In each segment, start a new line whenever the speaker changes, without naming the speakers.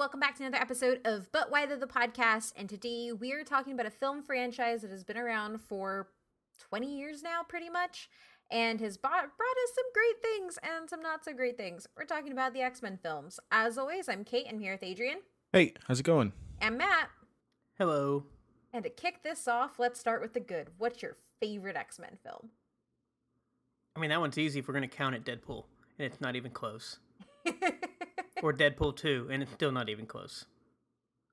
everyone, welcome back to another episode of But Why the Podcast. And today we are talking about a film franchise that has been around for 20 years now, pretty much, and has brought, brought us some great things and some not so great things. We're talking about the X Men films. As always, I'm Kate. I'm here with Adrian
Hey, how's it going?
and Matt.
Hello.
And to kick this off, let's start with the good. What's your favorite X Men film?
I mean, that one's easy if we're going to count it Deadpool, and it's not even close. Or Deadpool 2, and it's still not even close.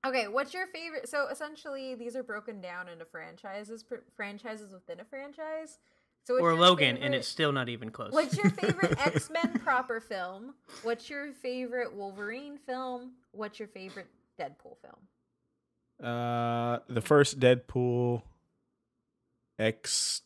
okay, what's your favorite? So essentially, these are broken down into franchises, pr- franchises within a franchise. So
Or
your
Logan, and it's still not even close.
What's your favorite X Men proper film? What's your favorite Wolverine film? What's your favorite Deadpool film?
Uh, the first Deadpool X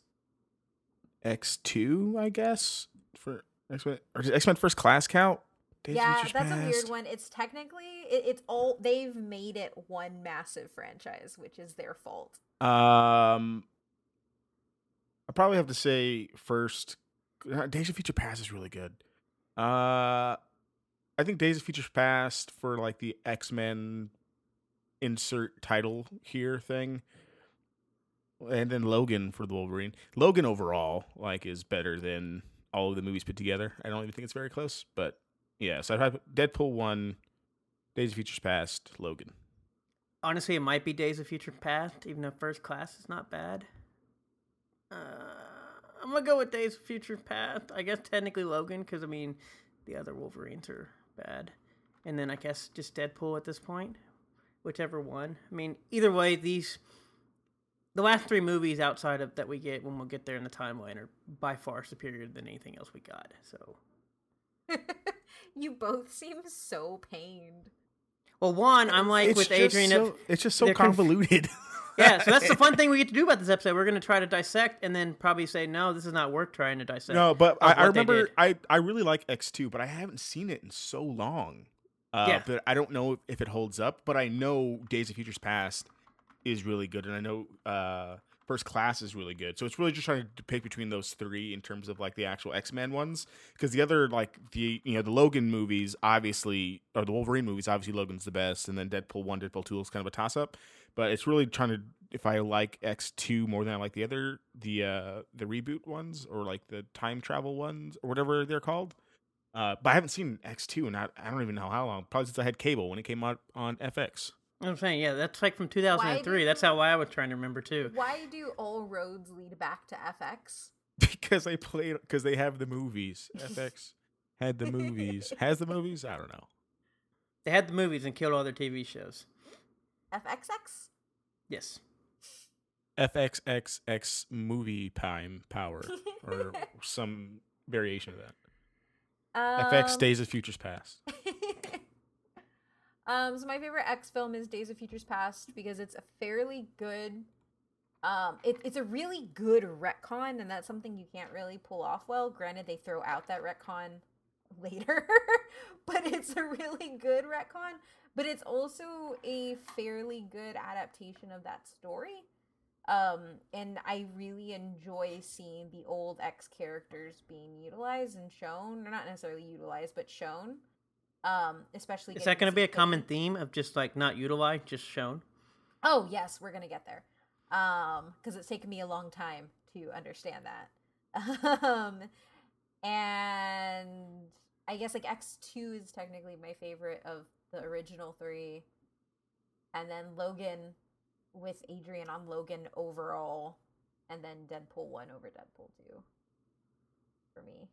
X two, I guess for X Men or X Men First Class count. Days
yeah, that's a weird one. It's technically it, it's all they've made it one massive franchise, which is their fault.
Um, I probably have to say first. uh, Days of Future Past is really good. Uh, I think Days of Future Past for like the X Men insert title here thing, and then Logan for the Wolverine. Logan overall like is better than all of the movies put together. I don't even think it's very close, but yeah. So I'd have Deadpool one, Days of Future Past, Logan.
Honestly, it might be Days of Future Past, even though First Class is not bad. Uh, I'm to go with Days of Future Past. I guess technically Logan, because, I mean, the other Wolverines are bad. And then I guess just Deadpool at this point, whichever one. I mean, either way, these. The last three movies outside of that we get when we'll get there in the timeline are by far superior than anything else we got. So,
you both seem so pained.
well, one, I'm like
It's
with
just
Adrian.
so- it's just so
they're conf-
convoluted.
yeah, so that's the fun thing we get to do about this episode. We're going to try to dissect and then probably say, no, this is not worth trying to dissect.
No, but I, I remember. I, I really like X two, but I haven't seen it in so long. Uh,
Yeah.
But I don't know if it holds up. But I know Days of Futures Past is really good, and I know uh, First Class is really good. So it's really just trying to pick between those three in terms of like the actual X Men ones, because the other like the you know the Logan movies obviously or the Wolverine movies obviously Logan's the best, and then Deadpool one, Deadpool two is kind of a toss up. But it's really trying to if I like X two more than I like the other the uh the reboot ones or like the time travel ones or whatever they're called. Uh, but I haven't seen X two and I, I don't even know how long. Probably since I had cable when it came out on FX.
I'm saying, yeah, that's like from 2003.
do
That's
you-
how I was trying to remember, too.
Why do all roads lead back to FX?
because they played because they have the movies. FX had the movies. Has the movies? I don't know.
They had the movies and killed all their TV shows.
FXX?
Yes.
FXXX movie time power or some variation of that. FX
Um,
Days of Futures Past.
Um, so my favorite X film is Days of Futures Past because it's a fairly good. Um, it, it's a really good retcon, and that's something you can't really pull off well. Granted, they throw out that retcon later, but it's a really good retcon. But it's also a fairly good adaptation of that story. Um, and I really enjoy seeing the old X characters being utilized and shown, or not necessarily utilized, but shown. Um, especially
Is that going to be a common theme of just like not utilized, just shown?
Oh yes, we're gonna get there. Um, because it's taken me a long time to understand that. um, and I guess like X two is technically my favorite of the original three, and then Logan with Adrian on Logan overall, and then Deadpool one over Deadpool two. For me,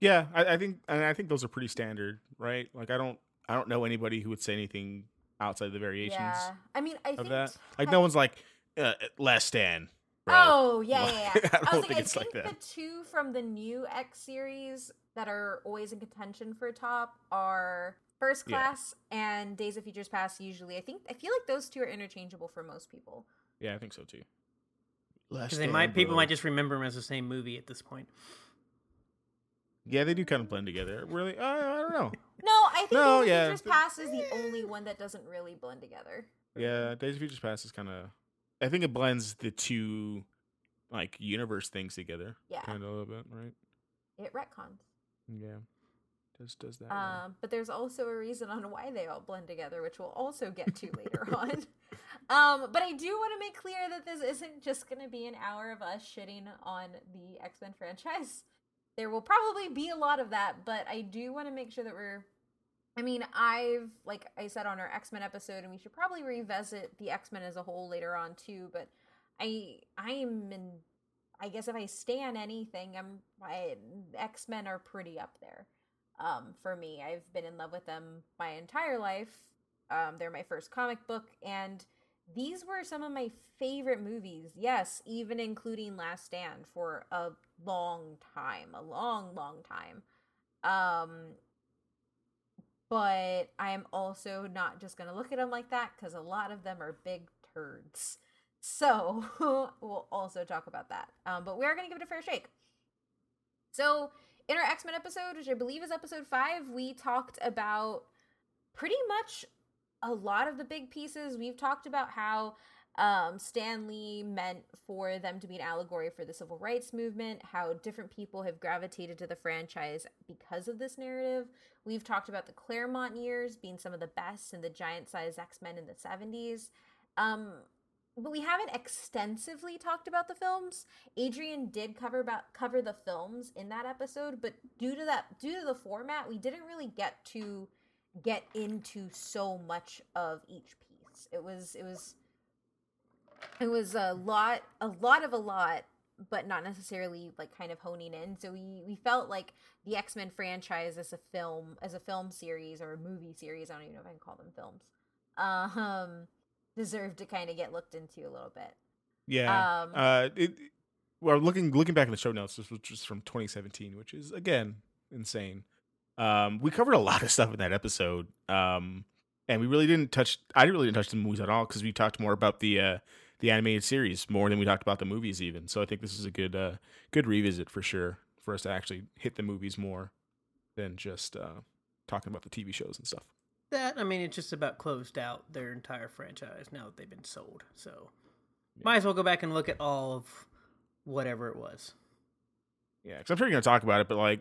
Yeah, I, I think and I think those are pretty standard, right? Like I don't I don't know anybody who would say anything outside the variations
yeah. I mean, I
of
think
that. Like
tech-
no one's like uh, less than. bro.
Oh yeah, yeah, yeah.
I don't
was
think
like,
it's
I
like
think
that.
the two from the new X series that are always in contention for top are First
Yeah.
Class and Days of Futures Past. Usually, I think I feel like those two are interchangeable for most people.
Yeah, I think so too. Less
Because they
than,
might people might just remember them as the same movie at this point.
Yeah, they do kind of blend together. Really, uh, I don't know.
No, I think
No,
Days of
yeah,
Futures Past is the only one that doesn't really blend together.
Yeah, Days of Futures Past is kind of. I think it blends the two, like universe things together.
Yeah.
kind of a little bit, right?
it retcons.
Yeah. does does that.
Um, but there's also a reason on why they all blend together, which we'll also get to later on. Um, but I do want to make clear that this isn't just going to be an hour of us shitting on the X Men franchise. There will probably be a lot of that, but I do want to make sure that we're. I mean, I've, like I said on our X Men episode, and we should probably revisit the X Men as a whole later on too, but I, I'm in. I guess if I stand anything, I'm. X Men are pretty up there um, for me. I've been in love with them my entire life. Um, they're my first comic book, and these were some of my favorite movies. Yes, even including Last Stand for a long time, a long, long time. Um, but I am also not just going to look at them like that because a lot of them are big turds. So we'll also talk about that. Um, but we are going to give it a fair shake. So in our X Men episode, which I believe is episode five, we talked about pretty much a lot of the big pieces. We've talked about how um, Stan Lee meant for them to be an allegory for the civil rights movement, how different people have gravitated to the franchise because of this narrative. We've talked about the Claremont years being some of the best and the giant size X Men in the 70s. Um, but we haven't extensively talked about the films. Adrian did cover about cover the films in that episode, but due to that due to the format, we didn't really get to get into so much of each piece. It was it was it was a lot a lot of a lot but not necessarily like kind of honing in so we we felt like the x-men franchise as a film as a film series or a movie series i don't even know if i can call them films um deserved to kind of get looked into a little bit
Yeah.
Um,
uh, it, well, looking looking back in the show notes, this was just from 2017, which is again insane. Um, we covered a lot of stuff in that episode, um, and we really didn't touch. I really didn't really touch the movies at all because we talked more about the uh, the animated series more than we talked about the movies even. So I think this is a good uh, good revisit for sure for us to actually hit the movies more than just uh, talking about the TV shows and stuff.
That I mean, it's just about closed out their entire franchise now that they've been sold. So
Yeah.
might as well go back and look at all of whatever it was.
Yeah, because I'm sure you're gonna talk about it, but like,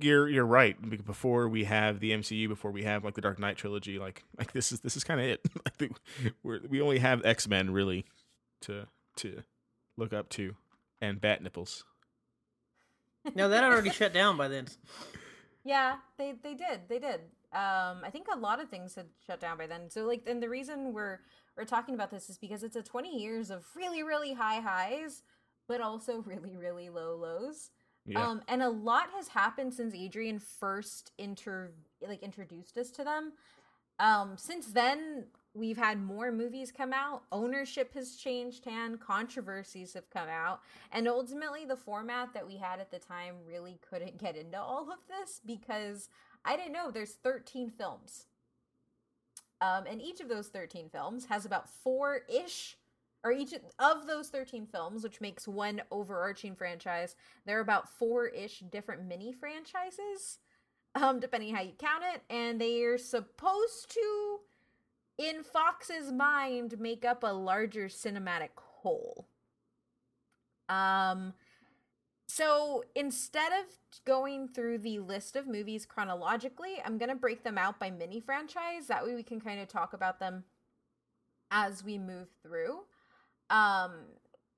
you're you're right. Before we have the MCU, before we have like the Dark Knight trilogy, like like this is this is kind of it. We're we only have X Men really to to look up to, and bat nipples.
No, that already shut down by then.
Yeah, they they did. They did. Um, I think a lot of things had shut down by then. So like, and the reason we're we're talking about this is because it's a 20 years of really really high highs, but also really really low lows.
Yeah,
Um, and a lot has happened since Adrian first inter like introduced us to them. Um, since then, we've had more movies come out. Ownership has changed hand. Controversies have come out, and ultimately, the format that we had at the time really couldn't get into all of this because I didn't know there's 13 films. Um, and each of those 13 films has about four ish, or each of those 13 films, which makes one overarching franchise, there are about four ish different mini franchises, um, depending how you count it. And they are supposed to, in Fox's mind, make up a larger cinematic whole. Um, so instead of going through the list of movies chronologically, I'm going to break them out by mini franchise. That way we can kind of talk about them as we move through. Um,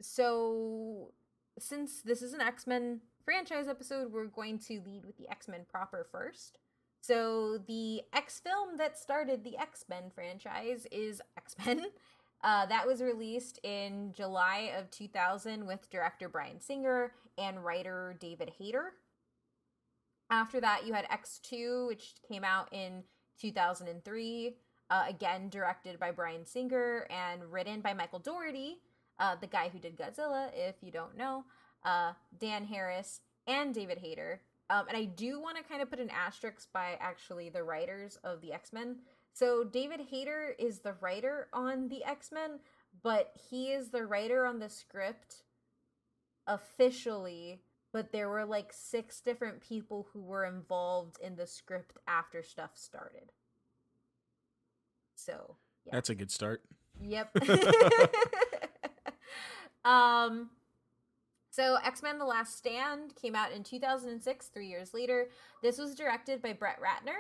so since this is an X-Men franchise episode, we're going to lead with the X-Men proper first. So the X film that started the X-Men franchise is X-Men. Uh, that was released in July of 2000 with director Bryan Singer and writer David Hayter. After that, you had X2, which came out in 2003. Uh, again, directed by Bryan Singer and written by Michael Dougherty, uh, the guy who did Godzilla, if you don't know, uh, Dan Harris, and David Hayter. Um, and I do want to kind of put an asterisk by actually the writers of the X Men. So David Hayter is the writer on the X Men, but he is the writer on the script officially. But there were like six different people who were involved in the script after stuff started. So yeah.
that's a good start.
Yep. um So, X Men The Last Stand came out in 2006, three years later. This was directed by Brett Ratner.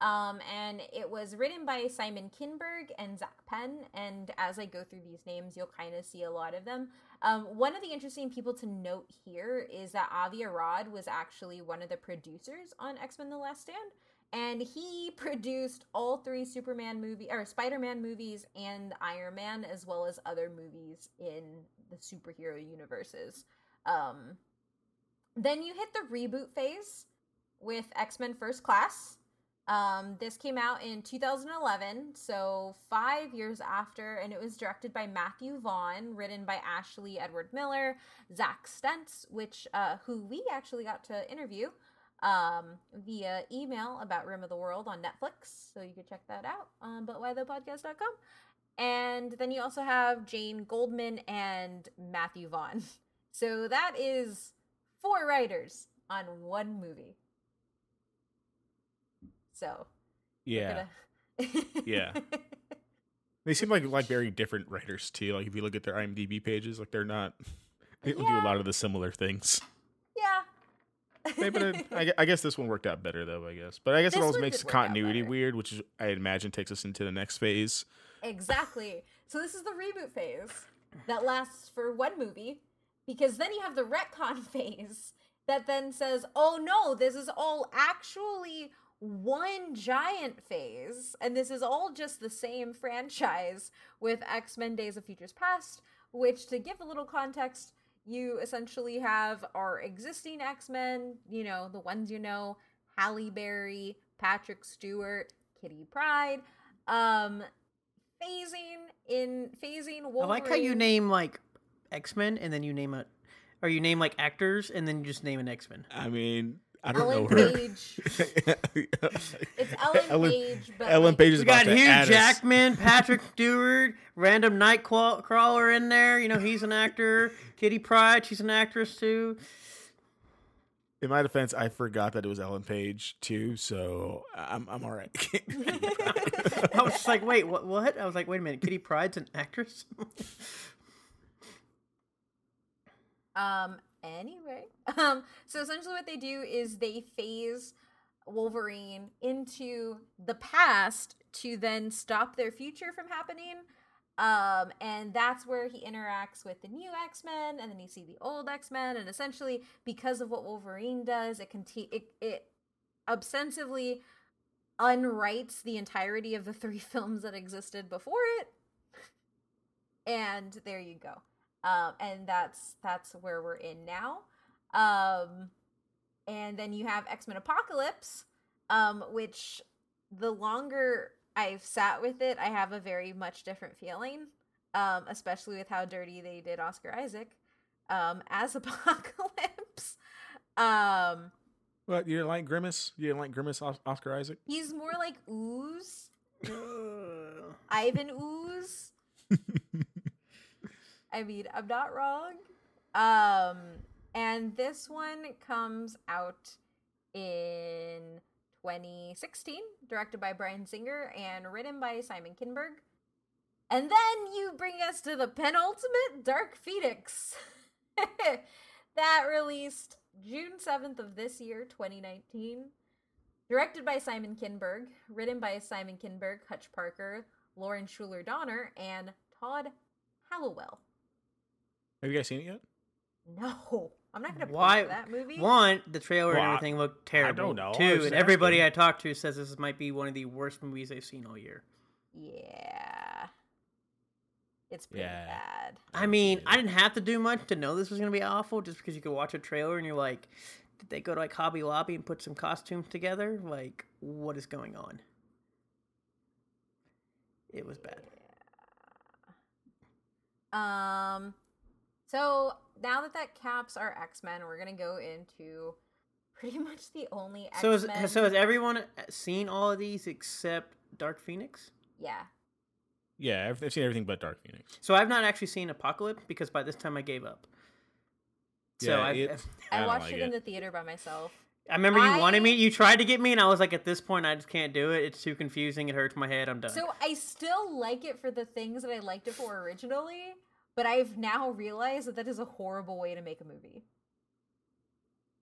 Um, and it was written by Simon Kinberg and Zak Penn. And as I go through these names, you'll kind of see a lot of them. Um, one of the interesting people to note here is that Avi Arad was actually one of the producers on X Men The Last Stand. And he produced all three Superman movie or Spider-Man movies and Iron Man, as well as other movies in the superhero universes. Um, then you hit the reboot phase with X Men First Class. Um, this came out in 2011, so five years after, and it was directed by Matthew Vaughn, written by Ashley Edward Miller, Zack Stentz, which uh, who we actually got to interview um, via email about Rim of the World on Netflix, so you could check that out on butwhythepodcast.com. And then you also have Jane Goldman and Matthew Vaughn. So that is four writers on one movie. So
Yeah.
gonna-
Yeah. They seem like like very different writers too. Like if you look at their IMDb pages, like they're not. They don't do a lot of the similar things. Maybe but I, I guess this one worked out better though. I guess, but I guess
This
it always makes
did work out
continuity weird, which is I imagine takes us into the next phase.
Exactly. So this is the reboot phase that lasts for one movie because then you have the retcon phase that then says, "Oh no, this is all actually one giant phase and this is all just the same franchise with X-Men Days of Futures Past, which to give a little context, you essentially have our existing X-Men, you know, the ones you know, Halle Berry, Patrick Stewart, Kitty Pryde, um phasing in phasing Wolverine.
I like how you name like X Men and then you name a, or you name like actors and then you just name an X Men.
I mean, I don't
Ellen
know her.
Page. It's Ellen,
Ellen-
Page, but
Ellen
like,
Page is
We
about
got
to
Hugh
add us-
Jackman, Patrick Stewart, random Nightcrawler in there. You know he's an actor. Kitty Pryde, she's an actress too.
In my defense, I forgot that it was Ellen Page too, so I'm I'm all right.
I was just like, wait, what? What? I was like, wait a minute, Kitty Pryde's an actress.
Um. Anyway, um. So essentially, what they do is they phase Wolverine into the past to then stop their future from happening. Um, and that's where he interacts with the new X Men, and then you see the old X Men, and essentially, because of what Wolverine does, it conti- it it ostensibly unwrites the entirety of the three films that existed before it. And there you go um, and that's that's where we're in now. Um, and then you have X Men Apocalypse, um, which the longer I've sat with it, I have a very much different feeling, um, especially with how dirty they did Oscar Isaac um, as Apocalypse. Um,
what you didn't like Grimace? You didn't like Grimace, Os- Oscar Isaac?
he's more like Ooze, Ivan Ooze. I mean, I'm not wrong. Um, and this one comes out in 2016, directed by Bryan Singer and written by Simon Kinberg. And then you bring us to the penultimate Dark Phoenix. that released June 7th of this year, 2019. Directed by Simon Kinberg, written by Simon Kinberg, Hutch Parker, Lauren Shuler Donner, and Todd Hallowell.
Have you guys seen it yet?
No, I'm not gonna
Why-
that movie.
one, the trailer
Well,
and everything looked terrible.
don't know.
Two, and everybody
asking.
I talked to says this might be one of the worst movies they've seen all year.
Yeah, it's pretty
Yeah.
bad.
I mean, I didn't have to do much to know this was gonna be awful, just because you could watch a trailer and you're like, did they go to like Hobby Lobby and put some costumes together? Like, what is going on? It was bad.
Um, so now that that caps our X Men, we're gonna go into pretty much the only X
So
Men.
has so has everyone uh, seen all of these except Dark Phoenix?
yeah,
Yeah, I've, I've seen everything but Dark Phoenix.
So I've not actually seen Apocalypse because by this time I gave up. So
Yeah,
I've,
it-
I,
don't
watched
like
it, in the theater by myself.
I remember you wanted me. You tried to get me, and I was like, at this point, I just can't do it. It's too confusing. It hurts my head. I'm done.
So I still like it for the things that I liked it for originally, But I've now realized that that is a horrible way to make a movie.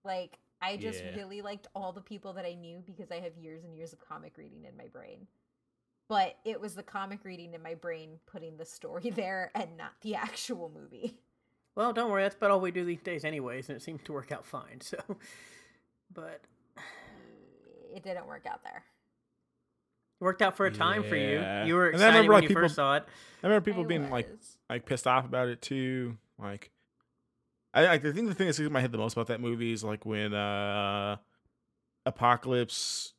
Like, I just
Yeah.
really liked all the people that I knew because I have years and years of comic reading in my brain. But it was the comic reading in my brain putting the story there and not the actual movie.
Well, don't worry, that's about all we do these days, anyways, and it seems to work out fine. So, but
It didn't work out there.
It worked out for a time for you. You were
And I
excited
remember,
when
like,
you
people-
first saw it.
I remember people
I
being like
was.
like pissed off about it too. Like, I, I think the thing that sticks in my head the most about that movie is like when uh Apocalypse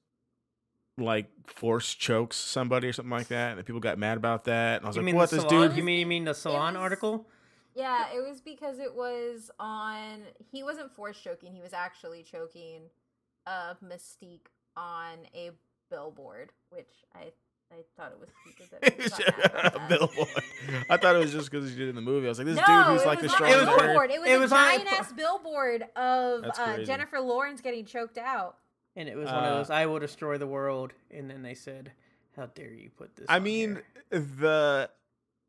like force chokes somebody or something like that, and people got mad about that. And I was
You
like,
mean
"What
the
this
salon?
dude?"
You mean you mean the salon
was-
article?
Yeah, it was because it was on. He wasn't force choking. He was actually choking uh, Mystique on a billboard, which I I thought it was stupid that he got mad about that.
billboard. I thought it was just because he did it in the movie. I was like, "This
no,
dude who's like the strongest."
a
It was-
billboard. It was,
it
a
was on a-
giant ass billboard of uh. Jennifer Lawrence getting choked out.
And it was one of
Uh,
those "I will destroy the world," and then they said, "How dare you put this?"
I
on
mean,
here?"
the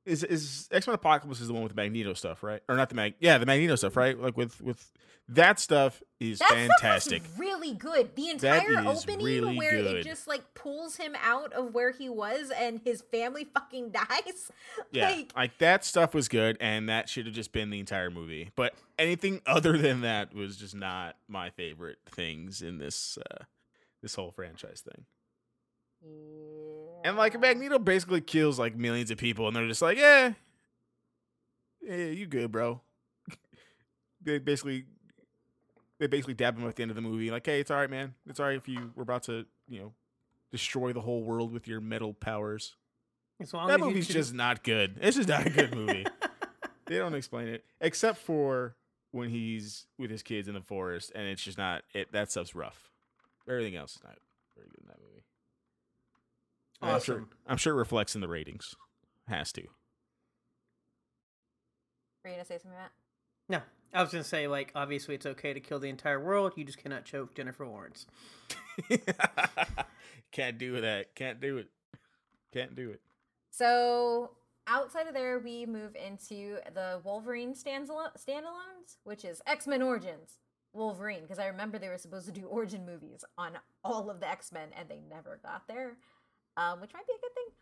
is is X Men Apocalypse is the one with the Magneto stuff, right? Or not the Mag? Yeah, the Magneto stuff, right? Like with with that stuff is
That
fantastic.
stuff really good. The entire opening
really
where
good.
it just like pulls him out of where he was and his family fucking dies.
Yeah,
Like,
like that stuff was good, and that should have just been the entire movie. But anything other than that was just not my favorite things in this uh, this whole franchise thing. And like. Magneto basically kills like millions of people, and they're just like, "Yeah, yeah, you good, bro." they basically they basically dab him at the end of the movie, like, "Hey, it's all right, man. It's all right if you were about to, you know, destroy the whole world with your metal powers."
long
that movie's just not good. It's just not a good movie. they don't explain it except for when he's with his kids in the forest, and it's just not. It that stuff's rough. Everything else is not very good in that movie. And I'm sure. I'm sure it reflects in the ratings. Has to.
Were you gonna say something, Matt?
No, I was gonna say like obviously it's okay to kill the entire world. You just cannot choke Jennifer Lawrence.
Can't do that. Can't do it. Can't do it.
So outside of there, we move into the Wolverine standalo- standalones, which is X Men Origins Wolverine. Because I remember they were supposed to do origin movies on all of the X Men, and they never got there, um, which might be a good thing.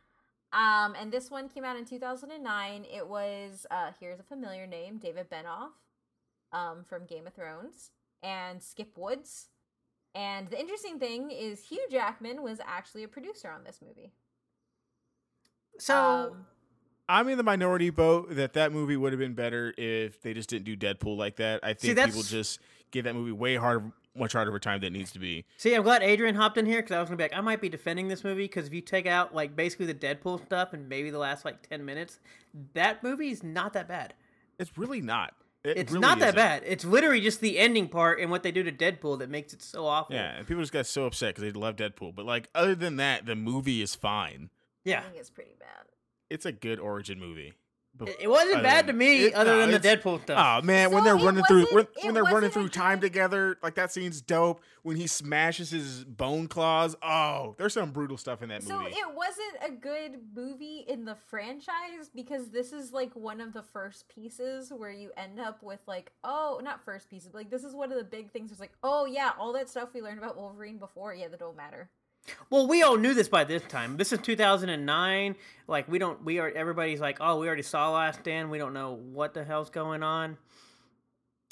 Um, and this one came out in 2009. It was uh, here's a familiar name, David Benioff, um, from Game of Thrones, and Skip Woods. And the interesting thing is Hugh Jackman was actually a producer on this movie.
So
Um,
I'm in the minority boat that that movie would have been better if they just didn't do Deadpool like that. I think people just give that movie way harder, much harder of a time than it needs to be.
see, I'm glad Adrian hopped in here because I was gonna be like, I might be defending this movie because if you take out like basically the Deadpool stuff and maybe the last like ten minutes, that movie's not that bad.
It's really not. It
It's
really
not that
isn't.
bad. It's literally just the ending part and what they do to Deadpool that makes it so awful.
Yeah, and people just got so upset because they love Deadpool. But like, other than that, the movie is fine.
yeah.
I think it's pretty bad.
It's a good origin movie. But
It, it wasn't
other
bad to me,
it-
other
no,
than the Deadpool stuff.
Oh man, when they're running through when, when they're running through time
good-
together, like that scene's dope. When he smashes his bone claws, oh, there's some brutal stuff in that
So
movie.
So it wasn't a good movie in the franchise because this is like one of the first pieces where you end up with like, oh, not first pieces, but like this is one of the big things. It's like, oh yeah, all that stuff we learned about Wolverine before, yeah, that don't matter.
Well, we all knew this by this time. This is 2009. Like we don't, we are. Everybody's like, oh, we already saw Last Stand. We don't know what the hell's going on.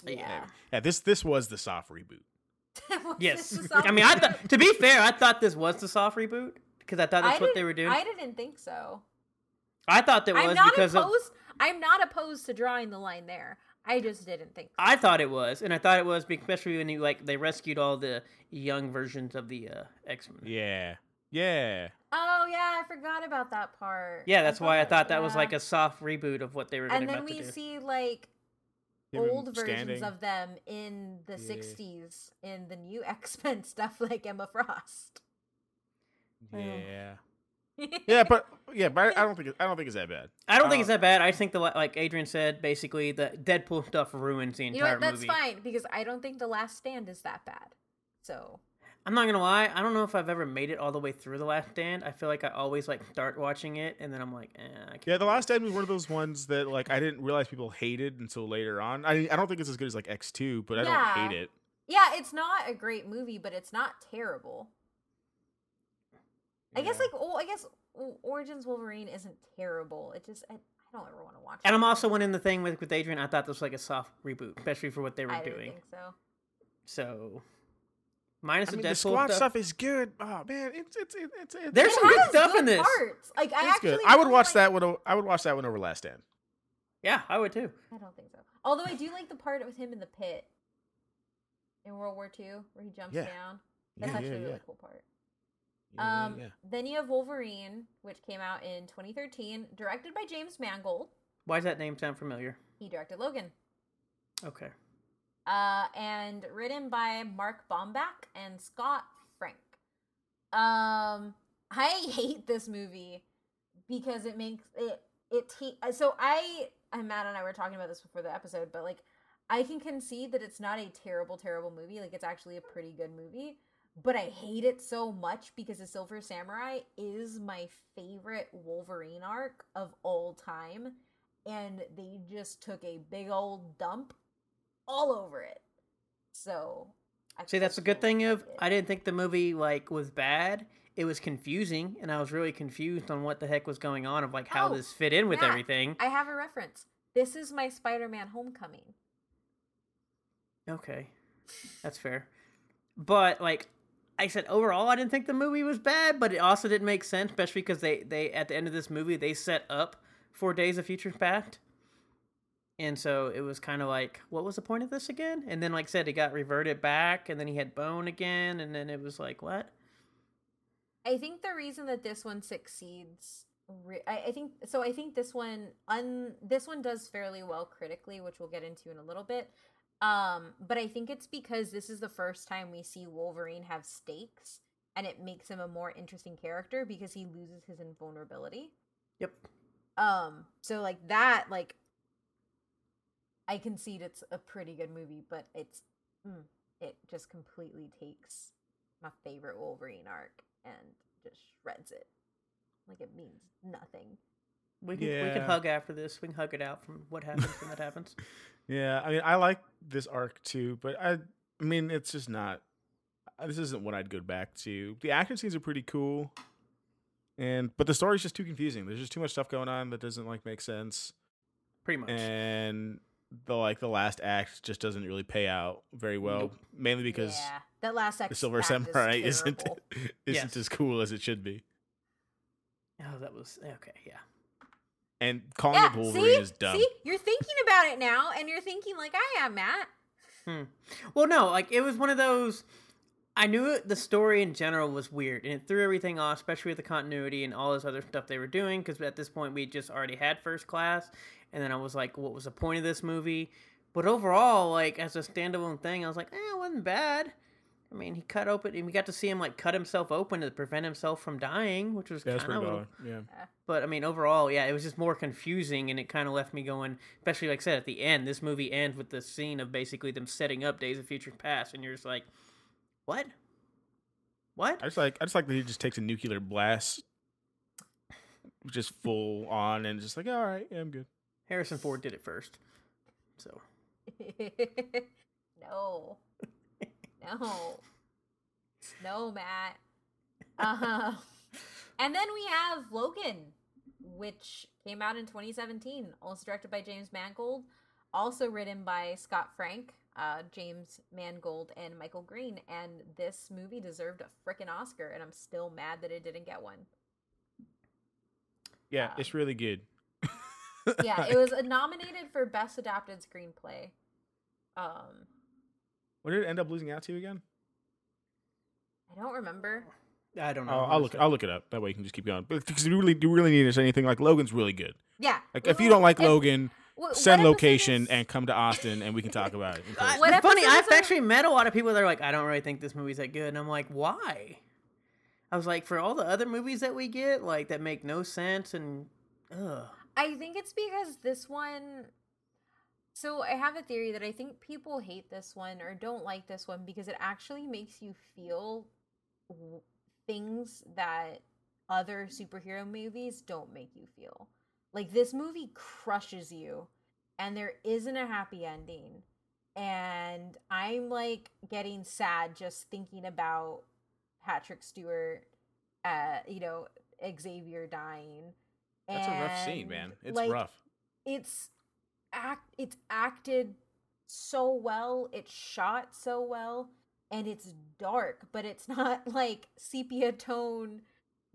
Yeah.
yeah, this this was the soft reboot.
Yes,
This is
I mean, I
all-
thought. To be fair, I thought this was the soft reboot because I thought that's
I
what they were doing.
I
I,
didn't think so.
I thought that
I'm
was
not
because of.
I'm not opposed to drawing the line there. I just didn't think. So.
I thought it was, and I thought it was, be- especially when you like they rescued all the young versions of the uh, X Men.
Yeah, yeah.
Oh yeah, I forgot about that part.
Yeah, that's why I thought that was like a soft reboot of what they were going
And
to
then
about
we
to do.
see like
Him and
old versions of them in the
Yeah.
60s in the new X-Men stuff like Emma Frost.
Yeah, yeah, but yeah, but I don't think it, I don't think it's that bad.
I don't think
Uh,
it's that bad. I think the like Adrian said, basically the Deadpool stuff ruins the
You know
entire
what? That's
movie.
fine because I don't think The Last Stand is that bad. So,
I'm not gonna lie. I don't know if I've ever made it all the way through the Last Stand. I feel like I always like start watching it and then I'm like, eh, I can't.
Yeah, The Last Stand was one of those ones that like I didn't realize people hated until later on. I I don't think it's as good as like X two, but I
Yeah.
don't hate it.
Yeah, it's not a great movie, but it's not terrible. I guess
Yeah.
like oh, I guess Origins Wolverine isn't terrible. It just I, I don't ever want to watch.
And
it.
I'm also went in the thing with with Adrian. I thought this was like a soft reboot, especially for what they were
I didn't
doing.
think so.
So, minus
I
the
mean,
Deadpool
the squad
stuff.
stuff is good. Oh man, it's it's it's it's, it's
There's
It
some good
has
stuff in this.
Parts. Like I
it's
actually
good. I would watch
like-
that one. I would watch that one over Last Stand.
Yeah, I would too.
I don't think so. Although I do like the part with him in the pit in World War II where he jumps
Yeah.
down. That's
Yeah,
actually
yeah,
a really
yeah.
cool part. Um,
yeah.
Then you have Wolverine, which came out in 2013, directed by James Mangold.
Why does that name sound familiar?
He directed Logan.
Okay.
Uh, and written by Mark Bomback and Scott Frank. Um, I hate this movie because it makes it it te- so I and Matt and I were talking about this before the episode, but like I can concede that it's not a terrible terrible movie. Like it's actually a pretty good movie, but I hate it so much because the Silver Samurai is my favorite Wolverine arc of all time, and they just took a big old dump all over it. So, I
See, that's a good thing. Of I didn't think the movie like was bad. It was confusing, and I was really confused on what the heck was going on of like how
Oh,
this fit in with
Matt,
everything.
I have a reference. This is my Spider-Man Homecoming.
Okay, that's fair. But like I said, overall, I didn't think the movie was bad, but it also didn't make sense, especially because they they at the end of this movie they set up for Days of Future Past, and so it was kind of like, what was the point of this again? And then, like I said, it got reverted back, and then he had Bone again, and then it was like, what?
I think the reason that this one succeeds, I, think so. I think this one, un, this one does fairly well critically, which we'll get into in a little bit. Um, but I think it's because this is the first time we see Wolverine have stakes, and it makes him a more interesting character because he loses his invulnerability.
Yep.
Um, so like that, like I concede it's a pretty good movie, but it's mm, it just completely takes my favorite Wolverine arc and just shreds it. Like it means nothing.
We can we can hug after this. We can hug it out from what happens when that happens.
Yeah, I mean, I like this arc too, but I, I mean, it's just not. uh, This isn't what I'd go back to. The action scenes are pretty cool, and but the story's just too confusing. There's just too much stuff going on that doesn't like make sense,
Pretty much.
and the like the last act just doesn't really pay out very well.
Nope.
Mainly because
yeah, that last act,
the Silver
act
Samurai
is
isn't isn't
Yes.
as cool as it should be,
oh, that was okay. Yeah.
And calling
Yeah,
it Wolverine
see,
is dumb.
see, you're thinking about it now, and you're thinking like I am, Matt.
Hmm. Well, no, like it was one of those. I knew it, the story in general was weird, and it threw everything off, especially with the continuity and all this other stuff they were doing. Because at this point, we just already had First Class, and then I was like, "What was the point of this movie?" But overall, like as a standalone thing, I was like, "Eh, it wasn't bad." I mean, he cut open, and we got to see him like cut himself open to prevent himself from dying, which was
Yeah,
kind of.
baller. Yeah.
But I mean, overall, yeah, it was just more confusing, and it kind of left me going. Especially like I said at the end, this movie ends with the scene of basically them setting up Days of Future Past, and you're just like, what? What?
I just like I just like that he just takes a nuclear blast, just full on, and just like, all right, yeah, I'm good.
Harrison Ford did it first, so
no, no, no, Matt. Uh, and then we have Logan, which came out in 2017, also directed by James Mangold, also written by Scott Frank, uh, James Mangold, and Michael Green. And this movie deserved a freaking Oscar, and I'm still mad that it didn't get one.
Yeah,
Um,
it's really good.
Yeah, it was uh, nominated for Best Adapted Screenplay. Um,
What did it end up losing out to you again?
I don't remember.
I don't oh, know.
Oh, I'll look.
honestly.
I'll look it up. That way you can just keep going. But because you really, you really need to say anything like Logan's really good.
Yeah.
Like if you don't like
if-
Logan,
wh-
send
what
location
is-
and come to Austin and we can talk about it. in
What
funny. I've
it?
actually met a lot of people that are like, I don't really think this movie's that good, and I'm like, why? I was like, for all the other movies that we get, like that make no sense, and ugh.
I think it's because this one So I have a theory that I think people hate this one or don't like this one because it actually makes you feel w- things that other superhero movies don't make you feel. Like this movie crushes you and there isn't a happy ending. And I'm like getting sad just thinking about Patrick Stewart uh you know Xavier dying.
That's a rough scene, man. It's
like,
rough.
it's act it's acted so well it's shot so well and it's dark but it's not like sepia tone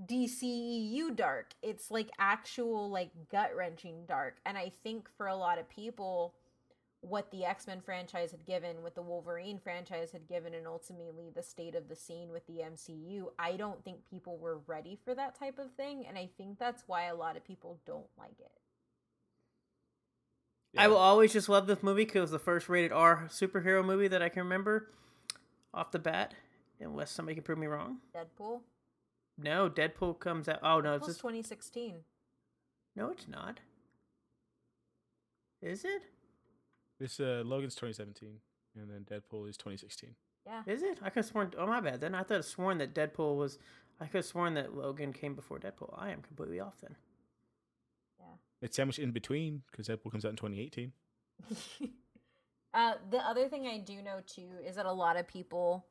dceu dark. It's like actual like gut-wrenching dark. And i think for a lot of people what the x-men franchise had given what the wolverine franchise had given and ultimately the state of the scene with the mcu i don't think people were ready for that type of thing and i think that's why a lot of people don't like it
I will always just love this movie because it was the first rated R superhero movie that I can remember off the bat, unless somebody can prove me wrong.
deadpool
No, Deadpool comes out. Oh no, it's just
2016
no, it's not. Is it?
This uh, Logan's 2017, and then Deadpool is 2016.
yeah
Is it? I could have sworn. Oh my bad. Then I thought I sworn that Deadpool was. I could have sworn that Logan came before Deadpool. I am completely off then.
It's sandwiched in between because Deadpool comes out in 2018.
uh the other thing i do know too is that a lot of people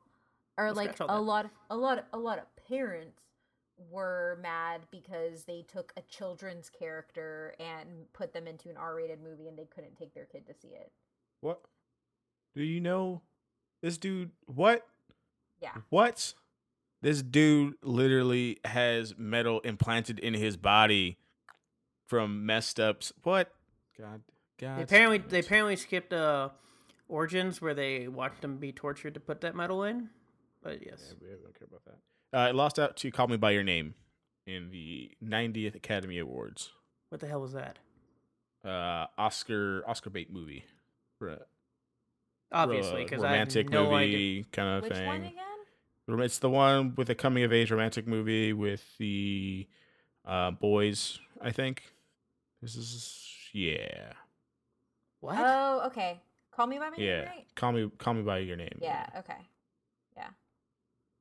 are
Let's
like a
that.
lot a lot a lot of parents were mad because they took a children's character and put them into an r-rated movie and they couldn't take their kid to see it
What? Do you know this dude? What?
yeah
What? This dude literally has metal implanted in his body from messed ups. What? God, God.
They apparently they apparently skipped uh, Origins where they watched them be tortured to put that metal in. But yes,
Yeah, we don't care about that. Uh, it lost out to "Call Me by Your Name" in the 90th Academy Awards.
what the hell was that?
Uh, Oscar Oscar bait movie. For a-
Obviously, because I have
romantic
no
movie
idea.
kind of
which
thing.
one again
It's the one with the coming of age romantic movie with the uh, boys. I think this is yeah
What?
oh okay call me by my
yeah.
name right
Call me call me by your name.
yeah okay
yeah.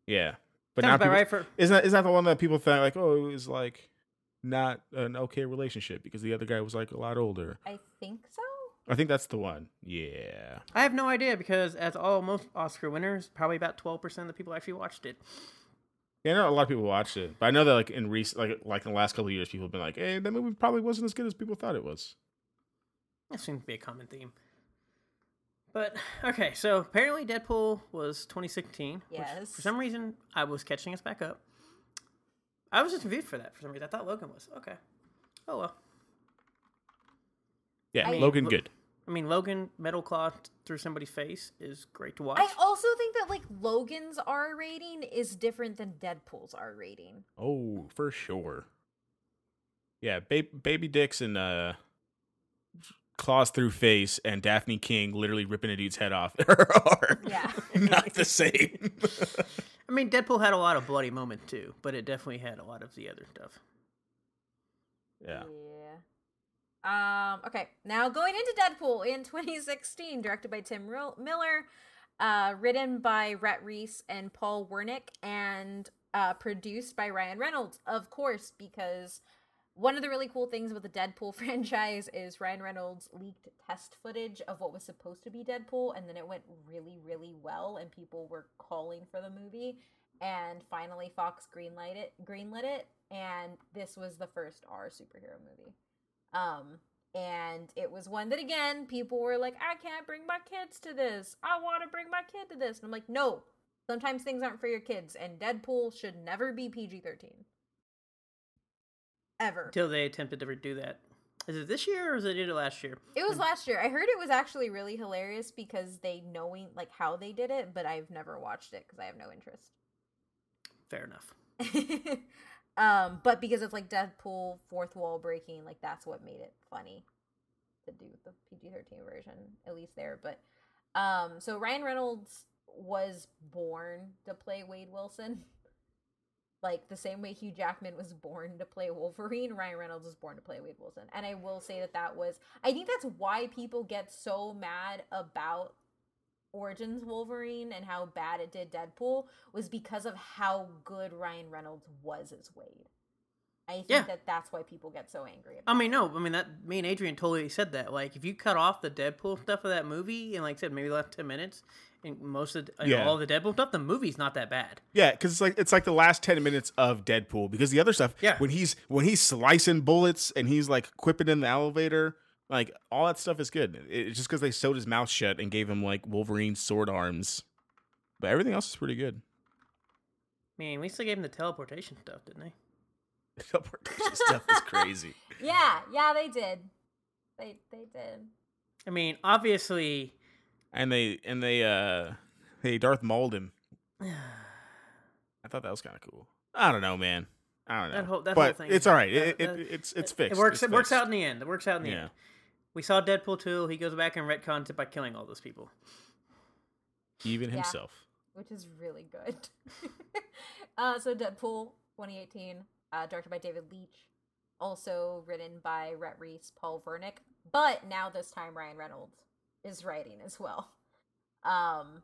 Yeah. But
Sounds
now people,
right for.
isn't that, isn't that the one that people think like oh it was like not an okay relationship because the other guy was like a lot older.
i think so
I think that's the one. Yeah.
I have no idea because as all most Oscar winners, probably about twelve percent of the people actually watched it.
Yeah, I know a lot of people watched it, but I know that like in recent, like like in the last couple of years, people have been like, "Hey, that movie probably wasn't as good as people thought it was."
That seems to be a common theme. But okay, so apparently Deadpool was 2016. which
Yes.
for some reason, I was catching us back up. I was just confused for that for some reason. I thought Logan was okay. Oh well.
Yeah,
I-
Logan,
Lo-
good.
I mean, Logan metal claw through somebody's face is great to watch.
I also think that like Logan's R rating is different than Deadpool's R rating.
Oh, for sure. Yeah, ba- baby dicks and uh, claws through face, and Dafne Keen literally ripping a dude's head off are
Yeah.
not the same.
I mean, Deadpool had a lot of bloody moments too, but it definitely had a lot of the other stuff.
yeah.
Yeah. Um. Okay. Now going into Deadpool in 2016, directed by Tim Miller, uh, written by Rhett Reese and Paul Wernick, and uh, produced by Ryan Reynolds, of course, because one of the really cool things about the Deadpool franchise is Ryan Reynolds leaked test footage of what was supposed to be Deadpool, and then it went really, really well, and people were calling for the movie. And finally, Fox greenlight it, greenlit it, and this was the first R superhero movie. Um, and it was one that again people were like, I can't bring my kids to this. I want to bring my kid to this, and I'm like, no. Sometimes things aren't for your kids, and Deadpool should never be PG thirteen. Ever.
Until they attempted to redo that. Is it this year or is it did it last year?
It was last year. I heard it was actually really hilarious because they knowing like how they did it, but I've never watched it because I have no interest.
Fair enough.
um, but because it's like Deadpool fourth wall breaking, like that's what made it funny to do the PG thirteen version, at least there. But um, so Ryan Reynolds was born to play Wade Wilson. like the same way Hugh Jackman was born to play Wolverine, Ryan Reynolds was born to play Wade Wilson. And I will say that that was I think that's why people get so mad about Origins Wolverine and how bad it did Deadpool was because of how good Ryan Reynolds was as Wade. I think
Yeah.
that that's why people get so angry.
I mean, no, I mean that. Me and Adrian totally said that. Like, if you cut off the Deadpool mm-hmm. stuff of that movie, and like I said, maybe the last ten minutes, and most of and
Yeah.
all the Deadpool stuff, the movie's not that bad.
Yeah, because it's like it's like the last ten minutes of Deadpool. Because the other stuff,
Yeah.
when he's when he's slicing bullets and he's like quipping in the elevator, like all that stuff is good. It- It's just because they sewed his mouth shut and gave him like Wolverine sword arms, but everything else is pretty good.
I mean, at least they gave him the teleportation stuff, didn't they?
The teleportation stuff is crazy.
Yeah, yeah, they did. They they did.
I mean, obviously,
And they and they uh they Darth Mauled him. I thought that was kind of cool. I don't know, man. I don't know.
That whole- that whole
but
thing-
it's all right.
that-
It, it, it's it's fixed.
It works.
It's
It works
fixed.
out in the end. It works out in the
Yeah.
end. We saw Deadpool 2. He goes back and retcons it by killing all those people.
Even
Yeah.
himself.
which is really good. uh, so Deadpool 2018, uh, directed by David Leitch, also written by Rhett Reese, Paul Wernick, but now this time Ryan Reynolds is writing as well. Um,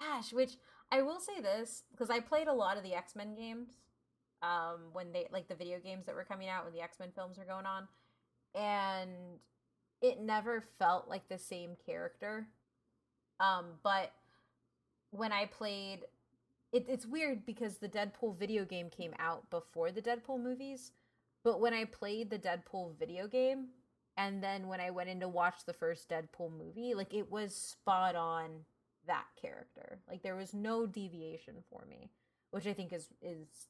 gosh, which I will say this because I played a lot of the X Men games. Um, when they like the video games that were coming out when the X Men films were going on, and it never felt like the same character. Um, but when I played, it, it's weird because the Deadpool video game came out before the Deadpool movies. But when I played the Deadpool video game, and then when I went in to watch the first Deadpool movie, like it was spot on that character. Like there was no deviation for me, which I think is is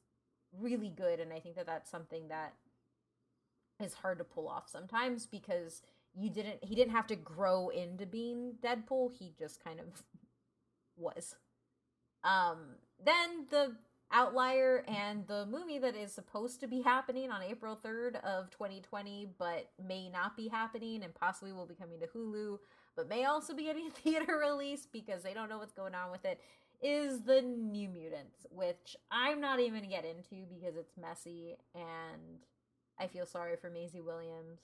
really good, and I think that that's something that is hard to pull off sometimes because you didn't he didn't have to grow into being Deadpool. He just kind of was. Um then the outlier and the movie that is supposed to be happening on April 3rd of 2020 but may not be happening and possibly will be coming to Hulu but may also be getting theater release because they don't know what's going on with it is the New Mutants which I'm not even get into because it's messy and I feel sorry for Maisie Williams